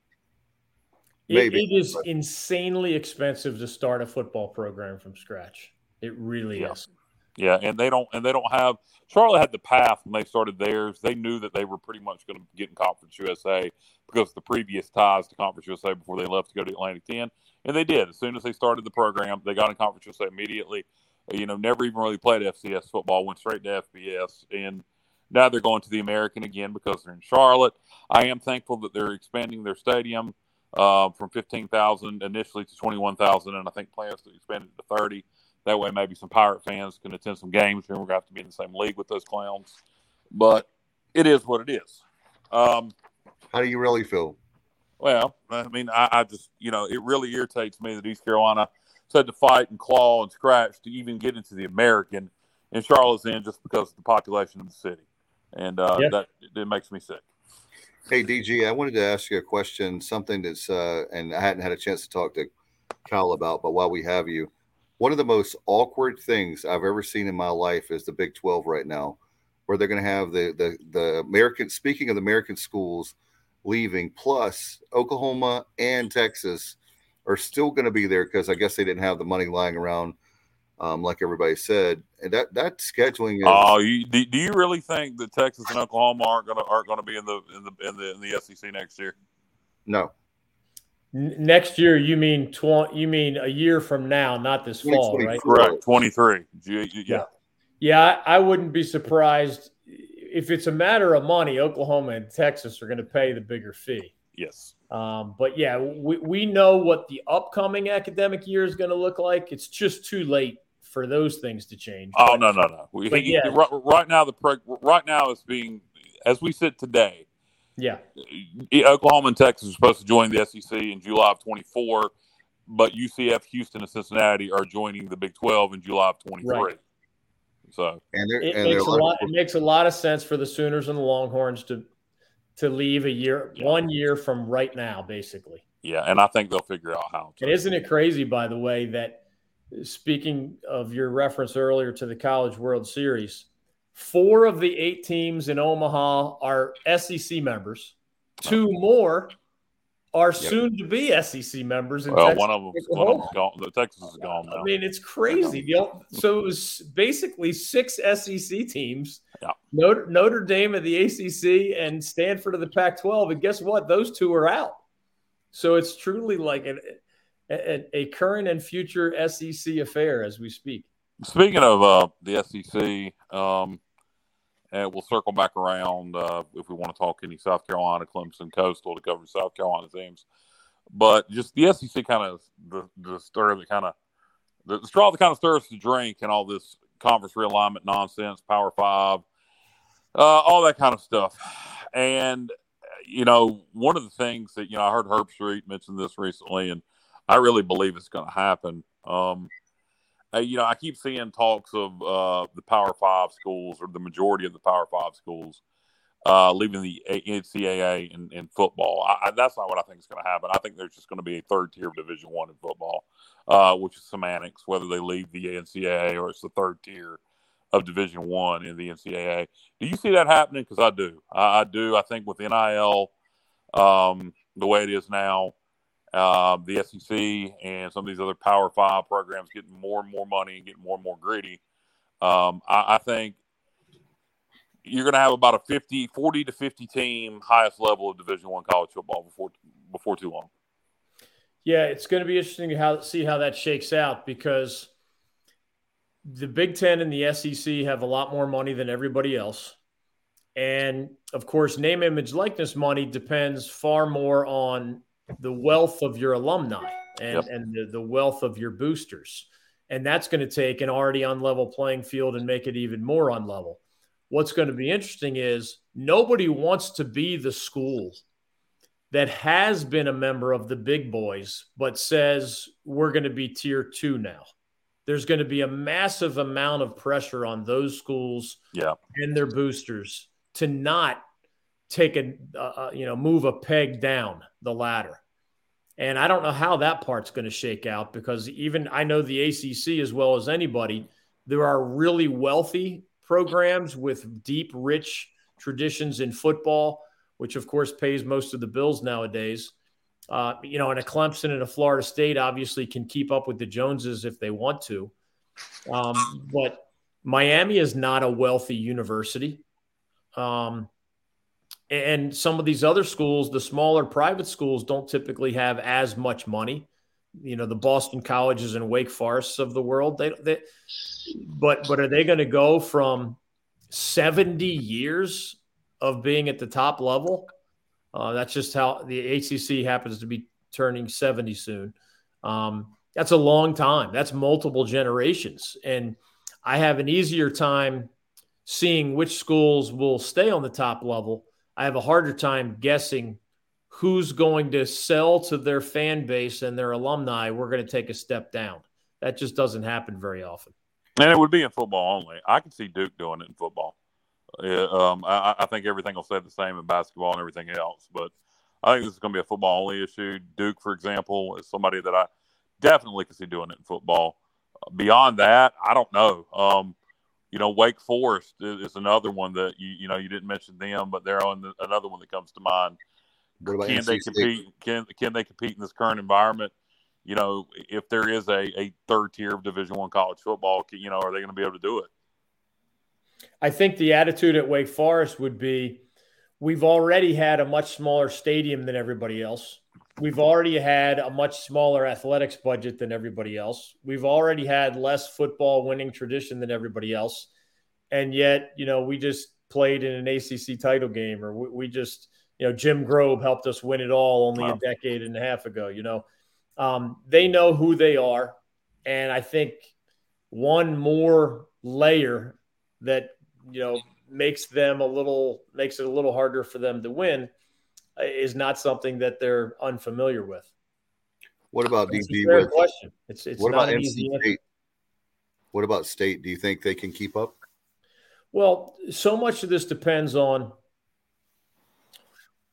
Maybe. it, it is insanely expensive to start a football program from scratch. It really Yeah. is. Yeah, and they don't and they don't have Charlotte had the path when they started theirs. They knew that they were pretty much going to get in Conference USA because of the previous ties to Conference USA before they left to go to Atlantic 10. And they did. As soon as they started the program, they got in Conference USA immediately. You know, never even really played FCS football, went straight to FBS. And now they're going to the American again because they're in Charlotte. I am thankful that they're expanding their stadium uh, from 15,000 initially to 21,000. And I think plans to expand it to 30. That way, maybe some Pirate fans can attend some games. And we're going to have to be in the same league with those clowns. But it is what it is. Um, How do you really feel? well, I mean, I, I just, you know, it really irritates me that East Carolina had to fight and claw and scratch to even get into the American, and Charlotte's in just because of the population of the city, and uh, Yeah. that it makes me sick. Hey, DG, I wanted to ask you a question, something that's, uh, and I hadn't had a chance to talk to Kyle about, but while we have you, one of the most awkward things I've ever seen in my life is the Big 12 right now, where they're going to have the, the, the American, speaking of the American schools leaving, plus Oklahoma and Texas are still going to be there because I guess they didn't have the money lying around, um, like everybody said. And that, that scheduling is. Oh, you, do, do you really think that Texas and Oklahoma aren't going to aren't going to be in the in the in the in the SEC next year? no. N- next year, you mean tw- you mean a year from now, not this fall, right? 2024. Correct, twenty three. Yeah, Yeah. Yeah, I, I wouldn't be surprised if it's a matter of money. Oklahoma and Texas are going to pay the bigger fee. yes. Um, but yeah, we, we know what the upcoming academic year is going to look like. It's just too late for those things to change. Oh But- no no no. We, but yeah. right, right now the preg- right now it's being as we sit today. Yeah, eh, Oklahoma and Texas are supposed to join the SEC in July of 24, but UCF, Houston, and Cincinnati are joining the Big 12 in July of 23. Right. So, And it and makes a lot. It makes a lot of sense for the Sooners and the Longhorns to to leave a year, Yeah. one year from right now, basically. yeah, and I think they'll figure out how to. And isn't it crazy, by the way, that speaking of your reference earlier to the College World Series, four of the eight teams in Omaha are SEC members. Two more are soon to be SEC members. In well, Texas. one of them, one of them's gone. The Texas is gone now. I mean, it's crazy. So it was basically six SEC teams. Yeah. Notre, Notre Dame of the ACC and Stanford of the Pac-12, and guess what? Those two are out. So it's truly like an, a, a current and future SEC affair as we speak. Speaking of uh, the SEC, um, and we'll circle back around uh, if we want to talk any South Carolina, Clemson, Coastal to cover South Carolina teams. But just the SEC kind of the, the stir that kind of the, the straw that kind of stirs the drink and all this conference realignment nonsense, Power Five, uh, all that kind of stuff. And you know, one of the things that you know, I heard Herbstreit mention this recently, and I really believe it's going to happen. Um, you know, I keep seeing talks of uh, the Power Five schools or the majority of the Power Five schools uh, leaving the NCAA in, in football. I, I, that's not what I think is going to happen. I think there's just going to be a third tier of Division One in football, uh, which is semantics, whether they leave the NCAA or it's the third tier of Division One in the NCAA. Do you see that happening? Because I do. I, I do. I think with NIL, um, the way it is now, uh, the SEC and some of these other Power Five programs getting more and more money and getting more and more greedy. Um, I, I think you're going to have about a 50, 40 to 50 team highest level of Division One college football before before too long. Yeah, it's going to be interesting to how, see how that shakes out because the Big Ten and the SEC have a lot more money than everybody else. And of course, name, image, likeness money depends far more on the wealth of your alumni and, Yep. and the, the wealth of your boosters. And that's going to take an already unlevel playing field and make it even more unlevel. What's going to be interesting is nobody wants to be the school that has been a member of the big boys, but says we're going to be tier two now. There's going to be a massive amount of pressure on those schools Yeah, and their boosters to not take a, uh, you know, move a peg down the ladder. And I don't know how that part's going to shake out because even I know the ACC as well as anybody, there are really wealthy programs with deep, rich traditions in football, which of course pays most of the bills nowadays. Uh, you know, and a Clemson and a Florida State obviously can keep up with the Joneses if they want to. Um, but Miami is not a wealthy university. Um, and some of these other schools, the smaller private schools, don't typically have as much money. You know, the Boston colleges and Wake Forests of the world. They, they but but are they going to go from seventy years of being at the top level? Uh, that's just how the ACC happens to be turning seventy soon. Um, that's a long time. That's multiple generations, and I have an easier time seeing which schools will stay on the top level I have a harder time guessing who's going to sell to their fan base and their alumni. We're going to take a step down. That just doesn't happen very often. And it would be in football only. I can see Duke doing it in football. um, I, I, think everything will stay the same in basketball and everything else. But I think this is going to be a football only issue. Duke, for example, is somebody that I definitely can see doing it in football. Beyond that, I don't know. Um, you know, Wake Forest is another one that you you know you didn't mention them, but they're on the, another one that comes to mind. Can NC they compete? Can can they compete in this current environment? You know, if there is a, a third tier of Division One college football, you know, are they going to be able to do it? I think the attitude at Wake Forest would be, we've already had a much smaller stadium than everybody else. We've already had a much smaller athletics budget than everybody else. We've already had less football winning tradition than everybody else. And yet, you know, we just played in an ACC title game or we, we just, you know, Jim Grobe helped us win it all only wow. a decade and a half ago, you know. Um, they know who they are. And I think one more layer that, you know, makes them a little, makes it a little harder for them to win – is not something that they're unfamiliar with. What about DB? With, question. It's, it's what about NC State? What about State? Do you think they can keep up? Well, so much of this depends on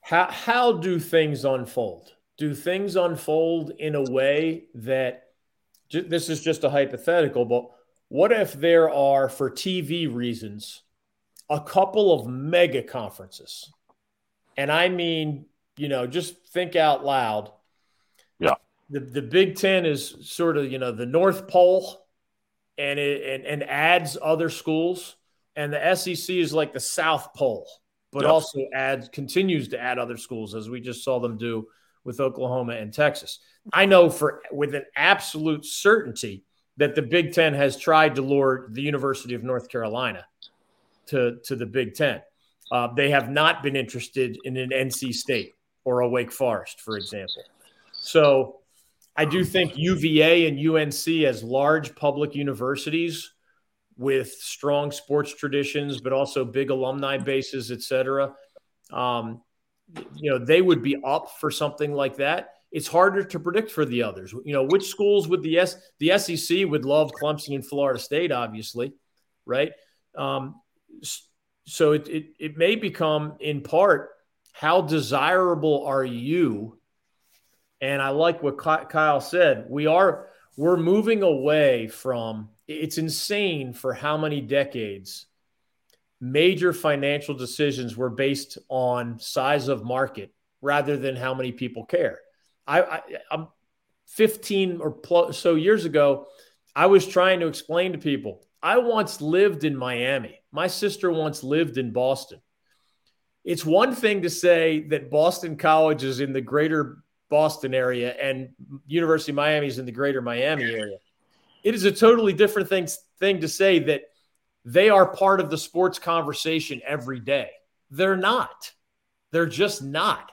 how how do things unfold. Do things unfold in a way that this is just a hypothetical, but what if there are, for TV reasons, a couple of mega conferences and I mean, you know, just think out loud. Yeah. The the Big Ten is sort of, you know, the North Pole and it and, and adds other schools. And the SEC is like the South Pole, but also adds continues to add other schools, as we just saw them do with Oklahoma and Texas. I know for with an absolute certainty that the Big Ten has tried to lure the University of North Carolina to, to the Big Ten. Uh, they have not been interested in an NC State or a Wake Forest, for example. So I do think UVA and UNC, as large public universities with strong sports traditions, but also big alumni bases, et cetera, um, you know, they would be up for something like that. It's harder to predict for the others. You know, which schools would the S the SEC would love Clemson and Florida State, obviously, right? Um, so it, it, it may become in part how desirable are you? And i like what kyle said. We are we're moving away from it's insane for how many decades major financial decisions were based on size of market rather than how many people care. I, I i'm 15 or plus so years ago i was trying to explain to people I once lived in Miami. My sister once lived in Boston. It's one thing to say that Boston College is in the greater Boston area and University of Miami is in the greater Miami area. It is a totally different thing, thing to say that they are part of the sports conversation every day. They're not. They're just not.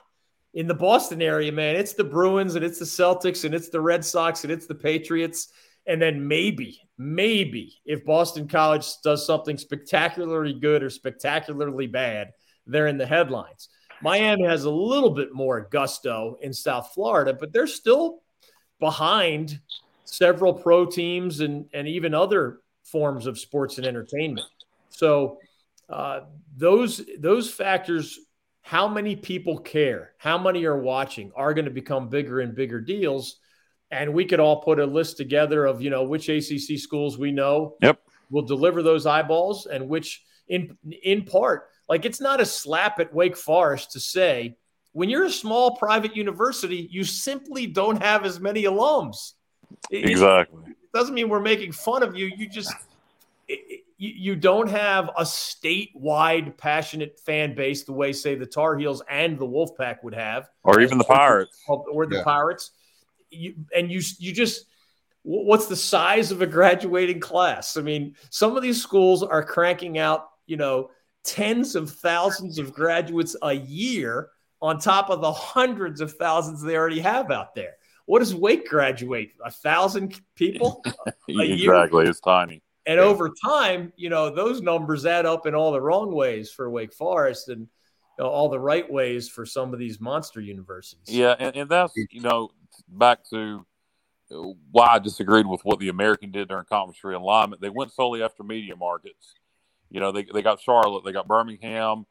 In the Boston area, man, it's the Bruins and it's the Celtics and it's the Red Sox and it's the Patriots and then maybe, maybe if Boston College does something spectacularly good or spectacularly bad, they're in the headlines. Miami has a little bit more gusto in South Florida, but they're still behind several pro teams and, and even other forms of sports and entertainment. So uh, those those factors, how many people care, how many are watching, are going to become bigger and bigger deals and we could all put a list together of you know which ACC schools we know yep. will deliver those eyeballs and which in in part like it's not a slap at Wake Forest to say when you're a small private university you simply don't have as many alums exactly. It doesn't mean we're making fun of you. You just it, you, you don't have a statewide passionate fan base the way, say, the Tar Heels and the Wolfpack would have, or even the Pirates, or the yeah. Pirates. You, and you you just what's the size of a graduating class? I mean, some of these schools are cranking out, you know, tens of thousands of graduates a year on top of the hundreds of thousands they already have out there. What does Wake graduate? A thousand people? exactly. Year? It's tiny. And yeah. over time, you know, those numbers add up in all the wrong ways for Wake Forest and you know, all the right ways for some of these monster universities. Yeah. And, and that's, you know, back to why I disagreed with what the American did during conference realignment. They went solely after media markets. You know, they, they got Charlotte, they got Birmingham,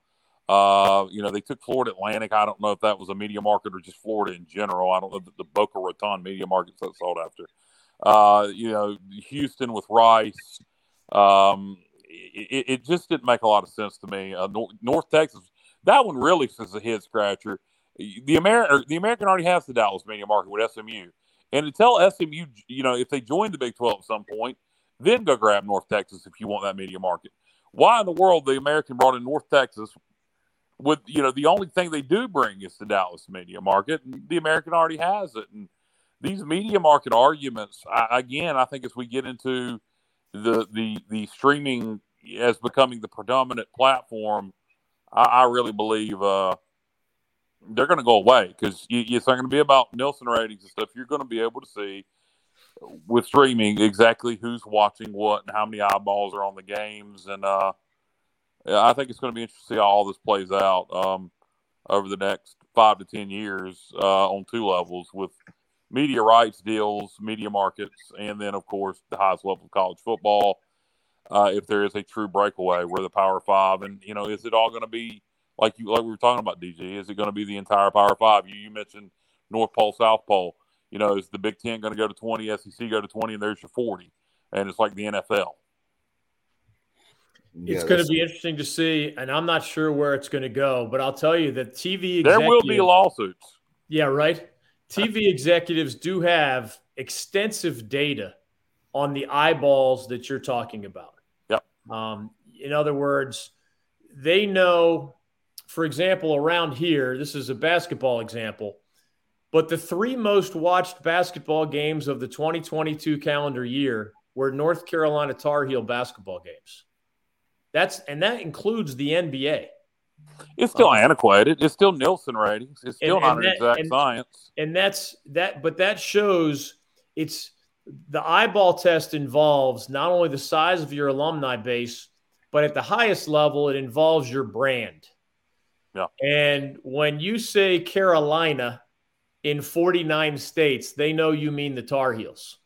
uh, you know, they took Florida Atlantic. I don't know if that was a media market or just Florida in general. I don't know the, the Boca Raton media markets that sold after. Uh, you know, Houston with Rice. Um, it, it, just didn't make a lot of sense to me. Uh, North, Texas, that one really is a head scratcher. The American, the American already has the Dallas media market with SMU, and tell SMU, you know, if they join the Big Twelve at some point, then go grab North Texas if you want that media market. Why in the world the American brought in North Texas with you know the only thing they do bring is the Dallas media market. And the American already has it, and these media market arguments I, again. I think as we get into the the the streaming as becoming the predominant platform, I, I really believe uh, they're going to go away because it's not going to be about Nielsen ratings and stuff. You're going to be able to see with streaming exactly who's watching what and how many eyeballs are on the games and. uh I think it's going to be interesting to see how all this plays out um, over the next five to ten years uh, on two levels with media rights deals, media markets, and then of course the highest level of college football. Uh, if there is a true breakaway, where the Power Five, and you know, is it all going to be like you like we were talking about, DG? Is it going to be the entire Power Five? You, you mentioned North Pole, South Pole. You know, is the Big Ten going to go to twenty? SEC go to twenty, and there's your forty, and it's like the NFL. Yeah, it's going to be interesting to see, and I'm not sure where it's going to go, but I'll tell you that TV there will be lawsuits. Yeah, right. TV executives do have extensive data on the eyeballs that you're talking about. Um, in other words, they know, for example, around here, this is a basketball example, but the three most watched basketball games of the 2022 calendar year were North Carolina Tar Heel basketball games. That's and that includes the NBA. It's still um, antiquated. It's still Nielsen ratings. It's still and, not and an that, exact and, science. And that's that, but that shows it's the eyeball test involves not only the size of your alumni base, but at the highest level, it involves your brand. Yeah. And when you say Carolina in 49 states, they know you mean the Tar Heels.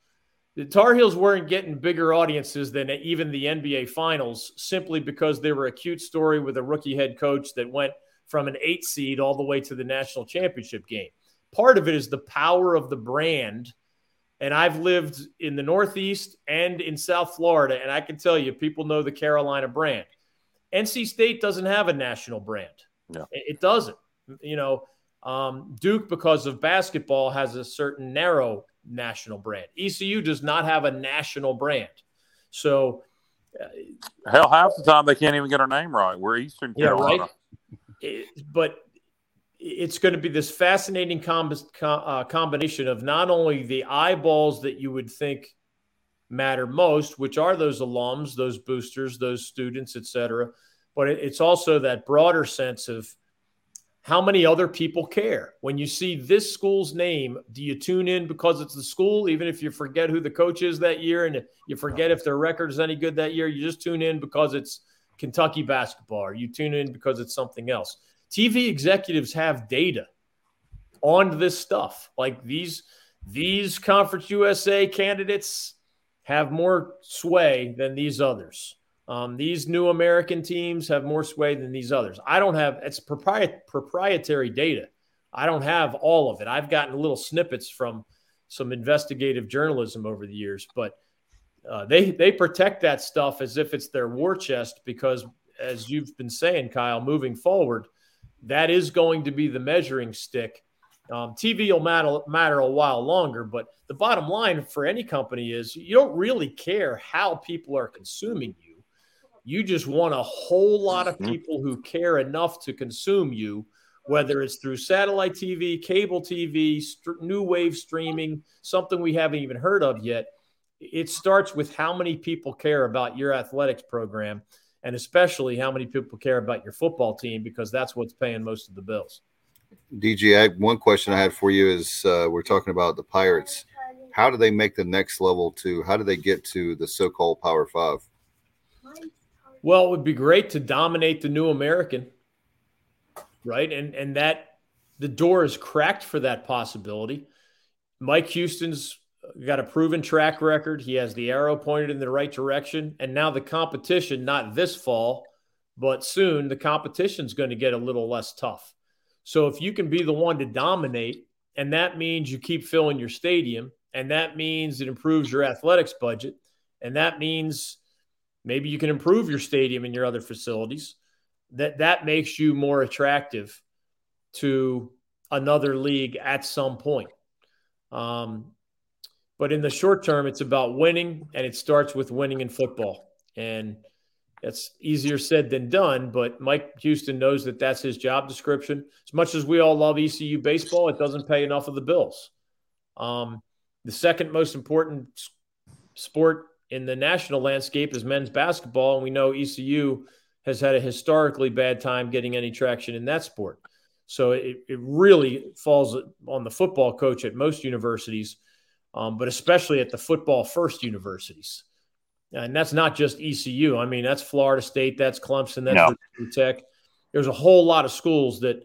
The Tar Heels weren't getting bigger audiences than even the NBA Finals simply because they were a cute story with a rookie head coach that went from an eight seed all the way to the national championship game. Part of it is the power of the brand. And I've lived in the Northeast and in South Florida, and I can tell you, people know the Carolina brand. NC State doesn't have a national brand. Yeah. It doesn't. You know, um, Duke, because of basketball, has a certain narrow national brand. ECU does not have a national brand. So, uh, hell, half the time they can't even get our name right. We're Eastern Carolina. Yeah, right? It, but it's going to be this fascinating com- uh, combination of not only the eyeballs that you would think matter most, which are those alums, those boosters, those students, et cetera, but it, it's also that broader sense of how many other people care? When you see this school's name, do you tune in because it's the school, even if you forget who the coach is that year and you forget if their record is any good that year? You just tune in because it's Kentucky basketball, or you tune in because it's something else. TV executives have data on this stuff. Like these, these Conference USA candidates have more sway than these others. Um, these new American teams have more sway than these others. I don't have it's proprietary data. I don't have all of it. I've gotten little snippets from some investigative journalism over the years, but uh, they they protect that stuff as if it's their war chest because, as you've been saying, Kyle, moving forward, that is going to be the measuring stick Um, TV will matter, matter a while longer, but the bottom line for any company is you don't really care how people are consuming you. You just want a whole lot of mm-hmm. people who care enough to consume you, whether it's through satellite TV, cable TV, st- new wave streaming, something we haven't even heard of yet. It starts with how many people care about your athletics program, and especially how many people care about your football team, because that's what's paying most of the bills. DG, I, one question I had for you is uh, we're talking about the Pirates. How do they make the next level to? How do they get to the so-called Power Five? Well, it would be great to dominate the new American, right? And and that the door is cracked for that possibility. Mike Houston's got a proven track record. He has the arrow pointed in the right direction, and now the competition, not this fall, but soon, the competition's going to get a little less tough. So if you can be the one to dominate, and that means you keep filling your stadium, and that means it improves your athletics budget, and that means maybe you can improve your stadium and your other facilities, that that makes you more attractive to another league at some point. Um, but in the short term, it's about winning, and it starts with winning in football. And that's easier said than done, but Mike Houston knows that that's his job description. As much as we all love ECU baseball, it doesn't pay enough of the bills. Um, the second most important sport in the national landscape is men's basketball, and we know ECU has had a historically bad time getting any traction in that sport. So it, it really falls on the football coach at most universities, um, but especially at the football first universities and that's not just ECU. I mean, that's Florida State, that's Clemson, that's no. Virginia Tech. There's a whole lot of schools that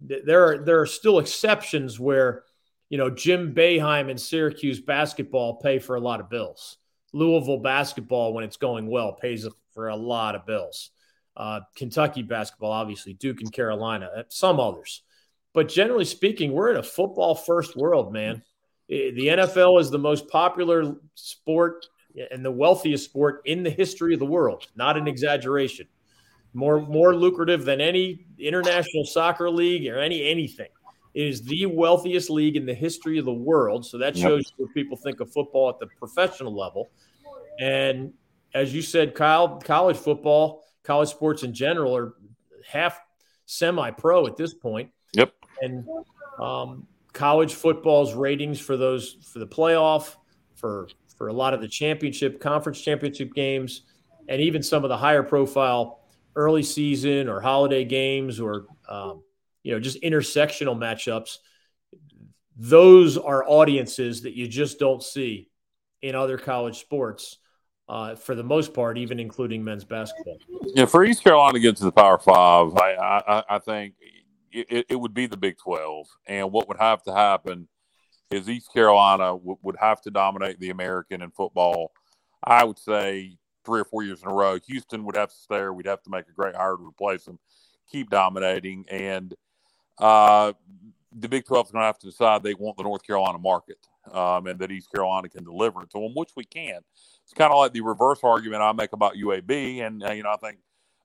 there are there are still exceptions where you know Jim Boeheim and Syracuse basketball pay for a lot of bills. Louisville basketball, when it's going well, pays for a lot of bills. Uh, Kentucky basketball, obviously, Duke and Carolina, uh, some others. But generally speaking, we're in a football first world, man. The NFL is the most popular sport and the wealthiest sport in the history of the world. Not an exaggeration. More more lucrative than any international soccer league or any anything. It is the wealthiest league in the history of the world. So that shows yep. what people think of football at the professional level. And as you said, Kyle, college football, college sports in general are half semi-pro at this point. Yep. And um, college football's ratings for those for the playoff, for for a lot of the championship, conference championship games, and even some of the higher profile early season or holiday games or um, you know just intersectional matchups. Those are audiences that you just don't see in other college sports. Uh, for the most part, even including men's basketball. Yeah, for East Carolina to get to the Power Five, I, I, I think it, it, would be the Big Twelve, and what would have to happen is East Carolina w- would have to dominate the American in football. I would say three or four years in a row. Houston would have to stay there. We'd have to make a great hire to replace them, keep dominating. And uh, the Big 12 is going to have to decide they want the North Carolina market um, and that East Carolina can deliver it to them, which we can. It's kind of like the reverse argument I make about UAB. And, uh, you know, I think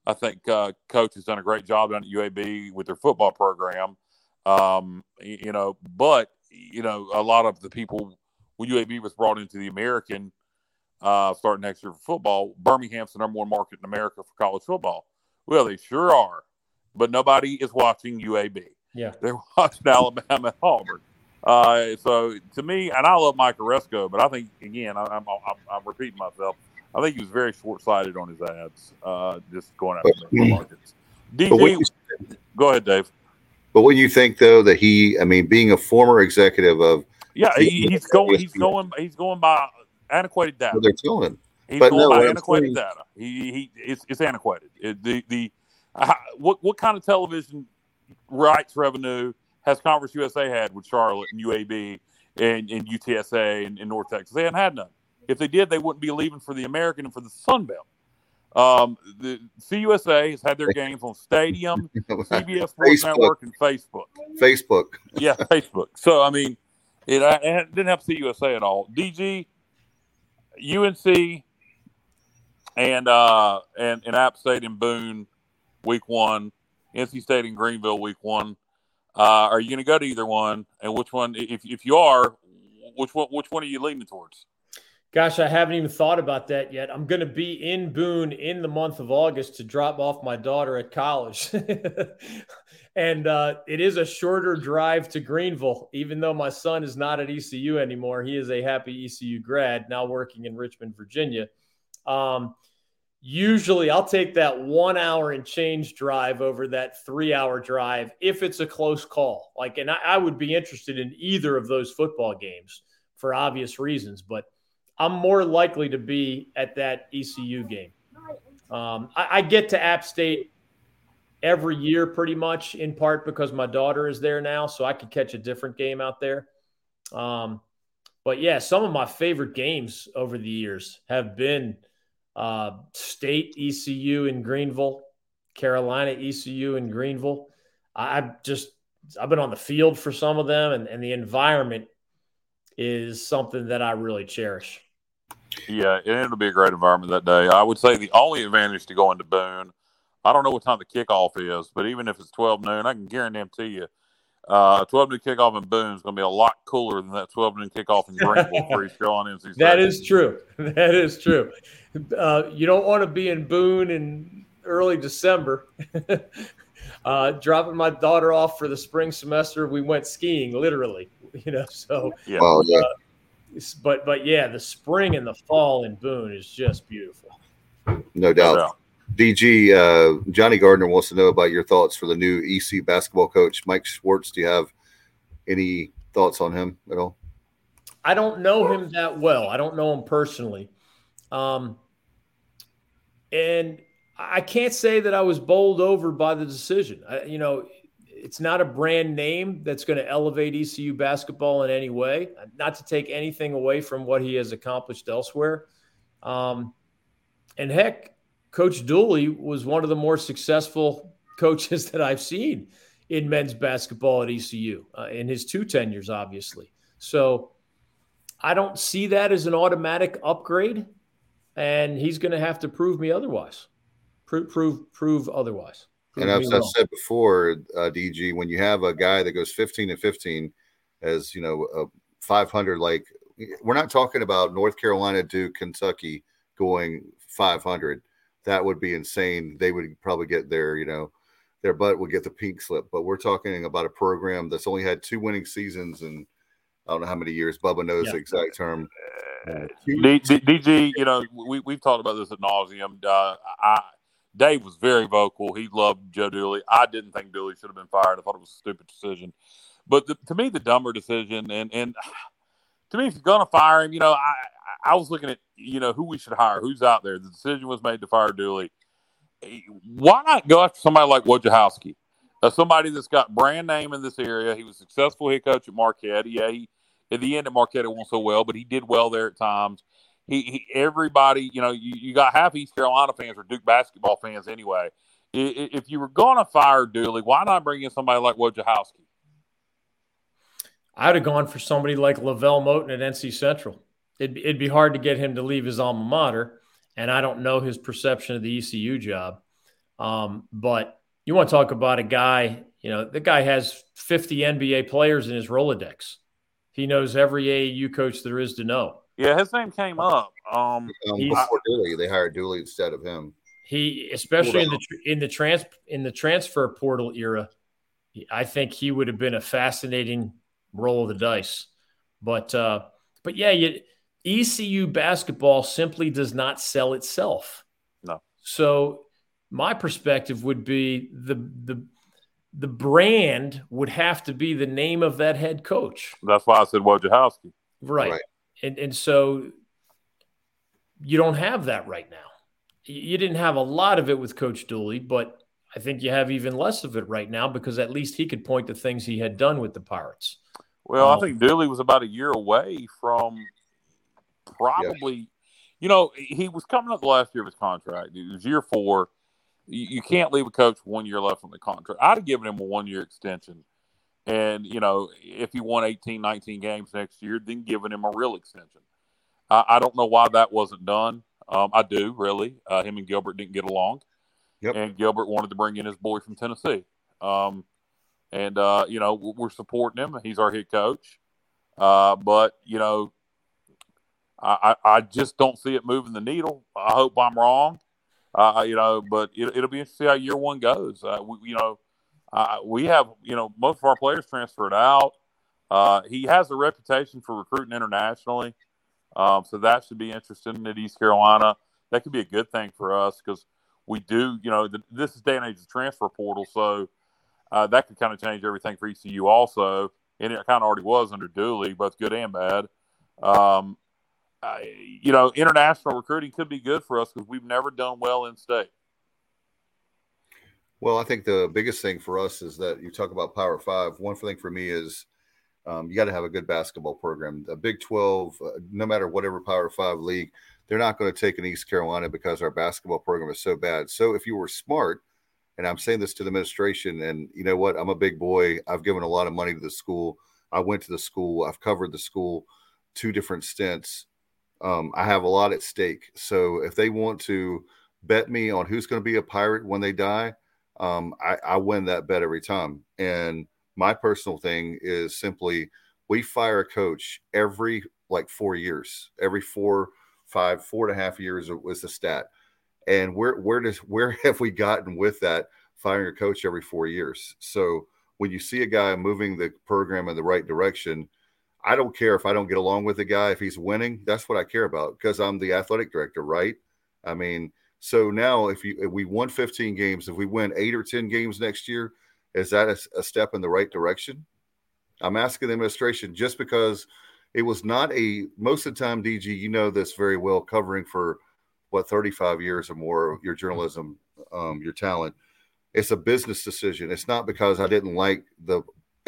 I think uh, coach has done a great job down at UAB with their football program. Um, you know, but you know, a lot of the people when UAB was brought into the American uh, starting next year for football, Birmingham's the number one market in America for college football. Well, they sure are, but nobody is watching UAB. Yeah, they're watching Alabama and Auburn. Uh, so to me, and I love Mike Aresco, but I think again, I, am I'm, I'm repeating myself. I think he was very short sighted on his ads, uh, just going after the markets. DG, go ahead, Dave. But when you think though that he, I mean, being a former executive of, yeah, he, he's going, he's going, he's going by antiquated data. they're telling him. He's but going no, by antiquated data. He, he, it's, it's antiquated. It, the, the, uh, what, what kind of television rights revenue has Conference USA had with Charlotte and UAB and, and UTSA and, and North Texas? They hadn't had none. If they did, they wouldn't be leaving for the American and for the Sun Belt. Um, the CUSA has had their games on Stadium, CBS Sports Network, and Facebook. Facebook. Yeah, Facebook. So I mean, it, it didn't have CUSA at all. DG, UNC, and uh, and and App State in Boone, week one. NC State in Greenville, week one. Uh, are you going to go to either one? And which one, if, if you are, which one, which one are you leaning towards? Gosh, I haven't even thought about that yet. I'm going to be in Boone in the month of August to drop off my daughter at college. and uh, it is a shorter drive to Greenville, even though my son is not at ECU anymore. He is a happy ECU grad, now working in Richmond, Virginia. Um, usually I'll take that one hour and change drive over that three hour drive if it's a close call. Like, and I, I would be interested in either of those football games for obvious reasons, but I'm more likely to be at that ECU game. Um, I, I, get to App State every year pretty much, in part because my daughter is there now, so I could catch a different game out there. Um, but yeah, some of my favorite games over the years have been – uh, State ECU in Greenville, Carolina ECU in Greenville. I've just I've been on the field for some of them, and, and the environment is something that I really cherish. Yeah, it'll be a great environment that day. I would say the only advantage to going to Boone, I don't know what time the kickoff is, but even if it's twelve noon, I can guarantee you uh, 12 noon kickoff in Boone is going to be a lot cooler than that 12 noon kickoff in Greenville for East Carolina NC State. That is true. That is true. Uh, you don't want to be in Boone in early December. uh, dropping my daughter off for the spring semester, we went skiing literally. You know, so yeah. Well, yeah. Uh, but but yeah, the spring and the fall in Boone is just beautiful. No doubt. No doubt. DG, uh, Johnny Gardner wants to know about your thoughts for the new EC basketball coach, Mike Schwartz. Do you have any thoughts on him at all? I don't know him that well. I don't know him personally. Um, and I can't say that I was bowled over by the decision. I, you know, it's not a brand name that's going to elevate ECU basketball in any way. Not to take anything away from what he has accomplished elsewhere. Um, and heck, Coach Dooley was one of the more successful coaches that I've seen in men's basketball at ECU uh, in his two tenures, obviously. So I don't see that as an automatic upgrade, and he's going to have to prove me otherwise. Prove, prove, prove otherwise. Prove and I've, I've said before, uh, DG, when you have a guy that goes 15 and 15 as you know, a 500, like we're not talking about North Carolina to Kentucky going 500 that would be insane. They would probably get their, you know, their butt would get the pink slip. But we're talking about a program that's only had two winning seasons and I don't know how many years. Bubba knows yeah. the exact term. Uh, DG, you know, we we've talked about this at nauseum. Uh, I Dave was very vocal. He loved Joe Dooley. I didn't think Dooley should have been fired. I thought it was a stupid decision. But the, to me, the dumber decision, and and to me, if you're going to fire him, you know, I I was looking at you know who we should hire, who's out there. The decision was made to fire Dooley. Why not go after somebody like Wojciechowski, uh, somebody that's got brand name in this area? He was successful head coach at Marquette. Yeah, he at the end at Marquette it went so well, but he did well there at times. He, he everybody, you know, you, you got half East Carolina fans or Duke basketball fans anyway. If you were going to fire Dooley, why not bring in somebody like Wojciechowski? I'd have gone for somebody like LeVelle Moton at NC Central it'd, it'd be hard to get him to leave his alma mater. And I don't know his perception of the ECU job. Um, but you want to talk about a guy, you know, the guy has 50 NBA players in his Rolodex. He knows every AAU coach there is to know. Yeah, his name came up. Um, um before Dooley, they hired Dooley instead of him. He, especially in the in the trans in the transfer portal era, I think he would have been a fascinating roll of the dice. But uh, but yeah, you ECU basketball simply does not sell itself. No. So my perspective would be the the the brand would have to be the name of that head coach. That's why I said Wojciechowski. Right. right. And and so you don't have that right now. You didn't have a lot of it with Coach Dooley, but I think you have even less of it right now because at least he could point to things he had done with the Pirates. Well, um, I think Dooley was about a year away from probably, yeah. you know, he was coming up the last year of his contract. It was year four. You, you can't leave a coach one year left on the contract. I'd have given him a one year extension. And, you know, if he won 18, 19 games next year, then giving him a real extension. I, I don't know why that wasn't done. Um, I do, really. Uh, him and Gilbert didn't get along. Yep. And Gilbert wanted to bring in his boy from Tennessee. Um, and uh, you know we're supporting him. He's our head coach, uh, but you know, I, I just don't see it moving the needle. I hope I'm wrong, uh, you know, but it, will be interesting how year one goes. Uh, we, you know, uh, we have you know most of our players transferred out. Uh, he has a reputation for recruiting internationally, um, so that should be interesting at East Carolina. That could be a good thing for us because we do, you know, the, this is day and age of transfer portal, so uh, that could kind of change everything for ECU also, and it kind of already was under Dooley, both good and bad. Um, I, you know, international recruiting could be good for us because we've never done well in state. Well, I think the biggest thing for us is that you talk about Power Five. One thing for me is um, you got to have a good basketball program. The Big 12, uh, no matter whatever Power Five league, they're not going to take an East Carolina because our basketball program is so bad. So if you were smart, and I'm saying this to the administration, and you know what? I'm a big boy. I've given a lot of money to the school. I went to the school. I've covered the school two different stints. Um, I have a lot at stake. So if they want to bet me on who's going to be a pirate when they die, um, I, I win that bet every time. And my personal thing is simply we fire a coach every like four years, every four five, four and a half years was the stat. And where where does where have we gotten with that firing a coach every four years? So when you see a guy moving the program in the right direction, I don't care if I don't get along with the guy if he's winning. That's what I care about because I'm the athletic director, right? I mean, so now if you if we won 15 games, if we win eight or 10 games next year, is that a, a step in the right direction? I'm asking the administration just because it was not a most of the time, DG, you know this very well, covering for what 35 years or more your journalism, um, your talent. It's a business decision. It's not because I didn't like the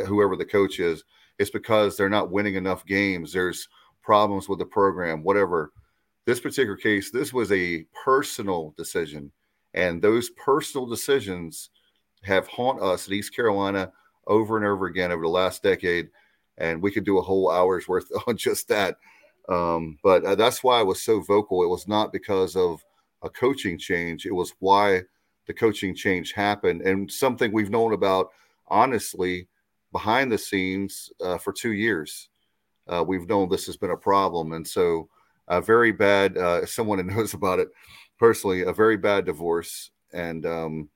whoever the coach is. It's because they're not winning enough games. There's problems with the program, whatever. This particular case, this was a personal decision, and those personal decisions have haunt us at East Carolina over and over again over the last decade and we could do a whole hour's worth on just that. Um, but uh, that's why I was so vocal. It was not because of a coaching change; it was why the coaching change happened, and something we've known about honestly behind the scenes uh, for two years. Uh, we've known this has been a problem, and so a very bad. Uh, someone who knows about it personally, a very bad divorce, and um,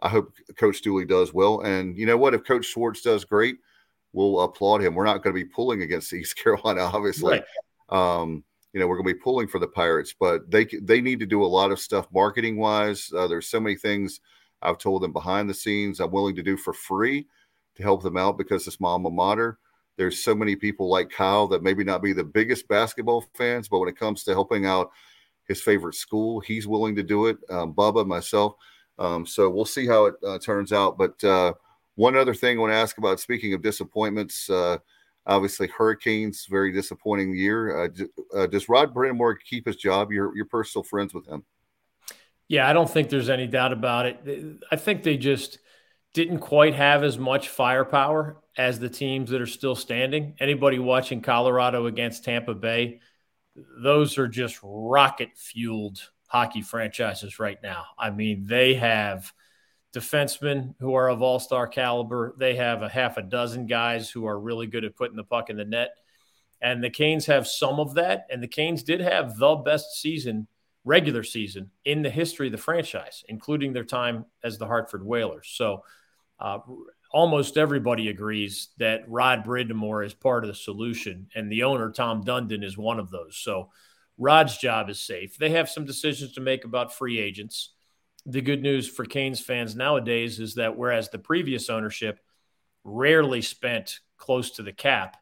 I hope Coach Dooley does well. And you know what? If Coach Schwartz does great we'll applaud him. We're not going to be pulling against East Carolina, obviously. Right. Um, you know, we're going to be pulling for the Pirates, but they they need to do a lot of stuff marketing wise. Uh, there's so many things I've told them behind the scenes I'm willing to do for free to help them out because it's my alma mater. There's so many people like Kyle that maybe not be the biggest basketball fans, but when it comes to helping out his favorite school, he's willing to do it. Um, Bubba, myself. Um, so we'll see how it uh, turns out. But uh, one other thing I want to ask about, speaking of disappointments, uh, obviously Hurricanes, very disappointing year. Uh, uh, does Rod Brind'Amour keep his job? You're, you're personal friends with him. Yeah, I don't think there's any doubt about it. I think they just didn't quite have as much firepower as the teams that are still standing. Anybody watching Colorado against Tampa Bay, those are just rocket fueled hockey franchises right now. I mean, they have defensemen who are of all star caliber. They have a half a dozen guys who are really good at putting the puck in the net. And the Canes have some of that. And the Canes did have the best season, regular season, in the history of the franchise, including their time as the Hartford Whalers. So uh, almost everybody agrees that Rod Brind'Amour is part of the solution. And the owner, Tom Dundon, is one of those. So Rod's job is safe. They have some decisions to make about free agents the good news for Canes fans nowadays is that whereas the previous ownership rarely spent close to the cap,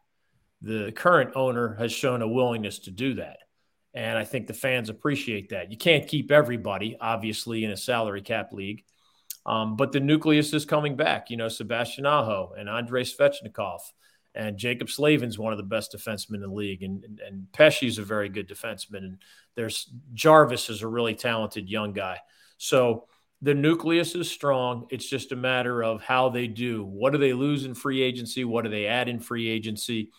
the current owner has shown a willingness to do that. And I think the fans appreciate that. You can't keep everybody, obviously, in a salary cap league. Um, but the nucleus is coming back. You know, Sebastian Aho and Andrei Svechnikov and Jaccob Slavin's one of the best defensemen in the league. And, and, and Pesce's a very good defenseman. And there's Jarvis is a really talented young guy. So the nucleus is strong. It's just a matter of how they do. What do they lose in free agency? What do they add in free agency?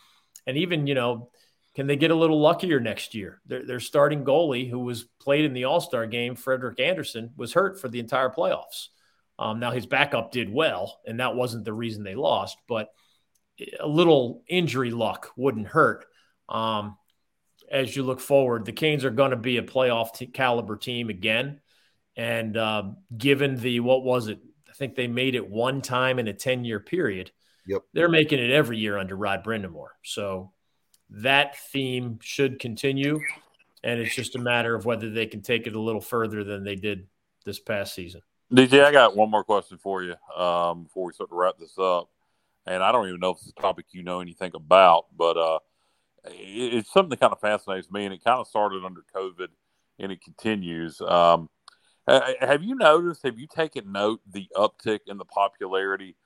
And even, you know, can they get a little luckier next year? Their, their starting goalie, who was played in the All Star game, Frederik Andersen, was hurt for the entire playoffs. Um, now his backup did well, and that wasn't the reason they lost, but a little injury luck wouldn't hurt. Um, as you look forward, the Canes are going to be a playoff t- caliber team again. And uh, given the, what was it? I think they made it one time in a 10 year period. Yep. They're making it every year under Rod Brind'Amour. So that theme should continue. And it's just a matter of whether they can take it a little further than they did this past season. DJ, I got one more question for you um, before we start to wrap this up. And I don't even know if it's a topic you know anything about, but uh, it, it's something that kind of fascinates me. And it kind of started under COVID and it continues. Um, have you noticed, have you taken note the uptick in the popularity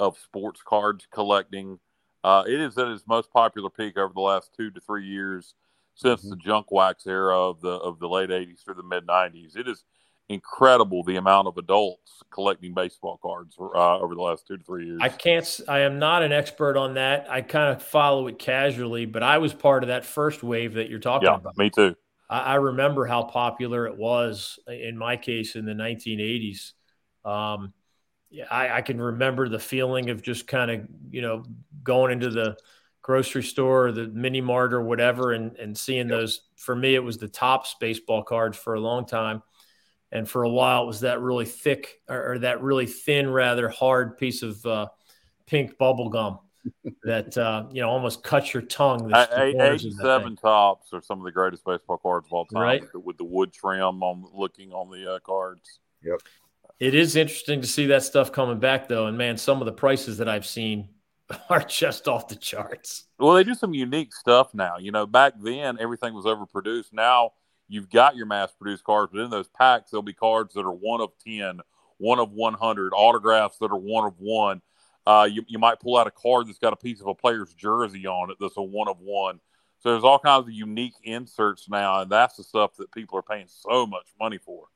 of sports cards collecting? Uh, it is at its most popular peak over the last two to three years since mm-hmm. the junk wax era of the of the late '80s through the mid '90s. It is incredible the amount of adults collecting baseball cards uh, over the last two to three years. I can't. I am not an expert on that. I kind of follow it casually, but I was part of that first wave that you're talking yeah, about. Me too. I, I, remember how popular it was in my case in the 1980s. Um, yeah, I, I can remember the feeling of just kind of you know going into the grocery store or the mini mart or whatever and, and seeing yep. those for me it was the Topps baseball cards for a long time and for a while it was that really thick or, or that really thin, rather hard piece of uh, pink bubble gum that uh, you know almost cuts your tongue. Eighty-seven Topps are some of the greatest baseball cards of all time, right? with the wood trim on looking on the uh, cards. Yep. It is interesting to see that stuff coming back, though, and man, some of the prices that I've seen are just off the charts. Well, they do some unique stuff now. You know, back then everything was overproduced. Now you've got your mass produced cards, but in those packs, there'll be cards that are one of 10, one of 100, autographs that are one of one. Uh, you, you might pull out a card that's got a piece of a player's jersey on it that's a one of one. So there's all kinds of unique inserts now, and that's the stuff that people are paying so much money for.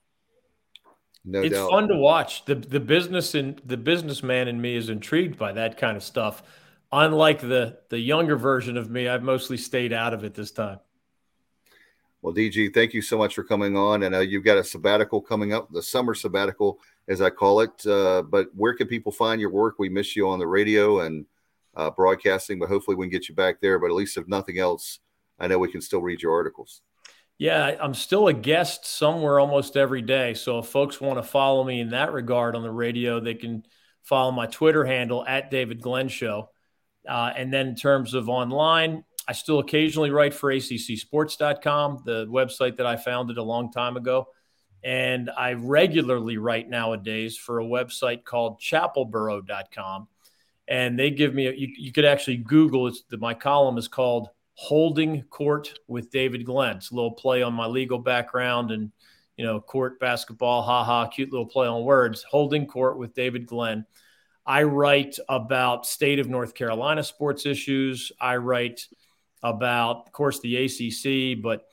No it's doubt. fun to watch. the The business and the businessman in me is intrigued by that kind of stuff. Unlike the the younger version of me, I've mostly stayed out of it this time. Well, DG, thank you so much for coming on. And uh, you've got a sabbatical coming up, the summer sabbatical, as I call it. Uh, but where can people find your work? We miss you on the radio and uh, broadcasting, but hopefully we can get you back there. But at least if nothing else, I know we can still read your articles. Yeah, I'm still a guest somewhere almost every day. So if folks want to follow me in that regard on the radio, they can follow my Twitter handle at David Glenn Show. Uh, and then in terms of online, I still occasionally write for ACCSports.com, the website that I founded a long time ago. And I regularly write nowadays for a website called chapelboro.com. And they give me, a, you, you could actually Google, it's the, my column is called Holding Court with David Glenn. It's a little play on my legal background and, you know, court basketball, haha, cute little play on words. Holding Court with David Glenn. I write about state of North Carolina sports issues. I write about, of course, the ACC, but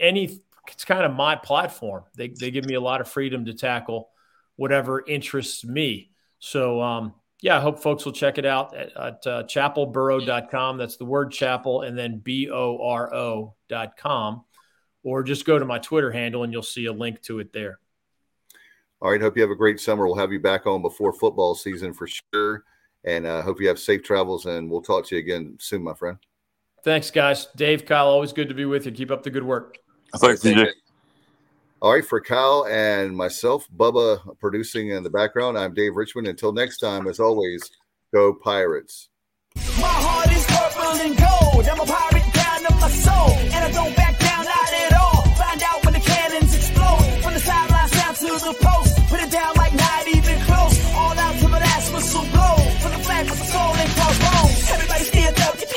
any it's kind of my platform. They they give me a lot of freedom to tackle whatever interests me. So um, yeah, I hope folks will check it out at, at uh, chapelboro.com. That's the word chapel and then B O R O.com. Or just go to my Twitter handle and you'll see a link to it there. All right. Hope you have a great summer. We'll have you back on before football season for sure. And uh, hope you have safe travels. And we'll talk to you again soon, my friend. Thanks, guys. Dave, Kyle, always good to be with you. Keep up the good work. Thanks, DJ. All right, for Kyle and myself, Bubba producing in the background, I'm Dave Richmond. Until next time, as always, go Pirates. My heart is purple and gold. I'm a pirate down my soul, and I don't back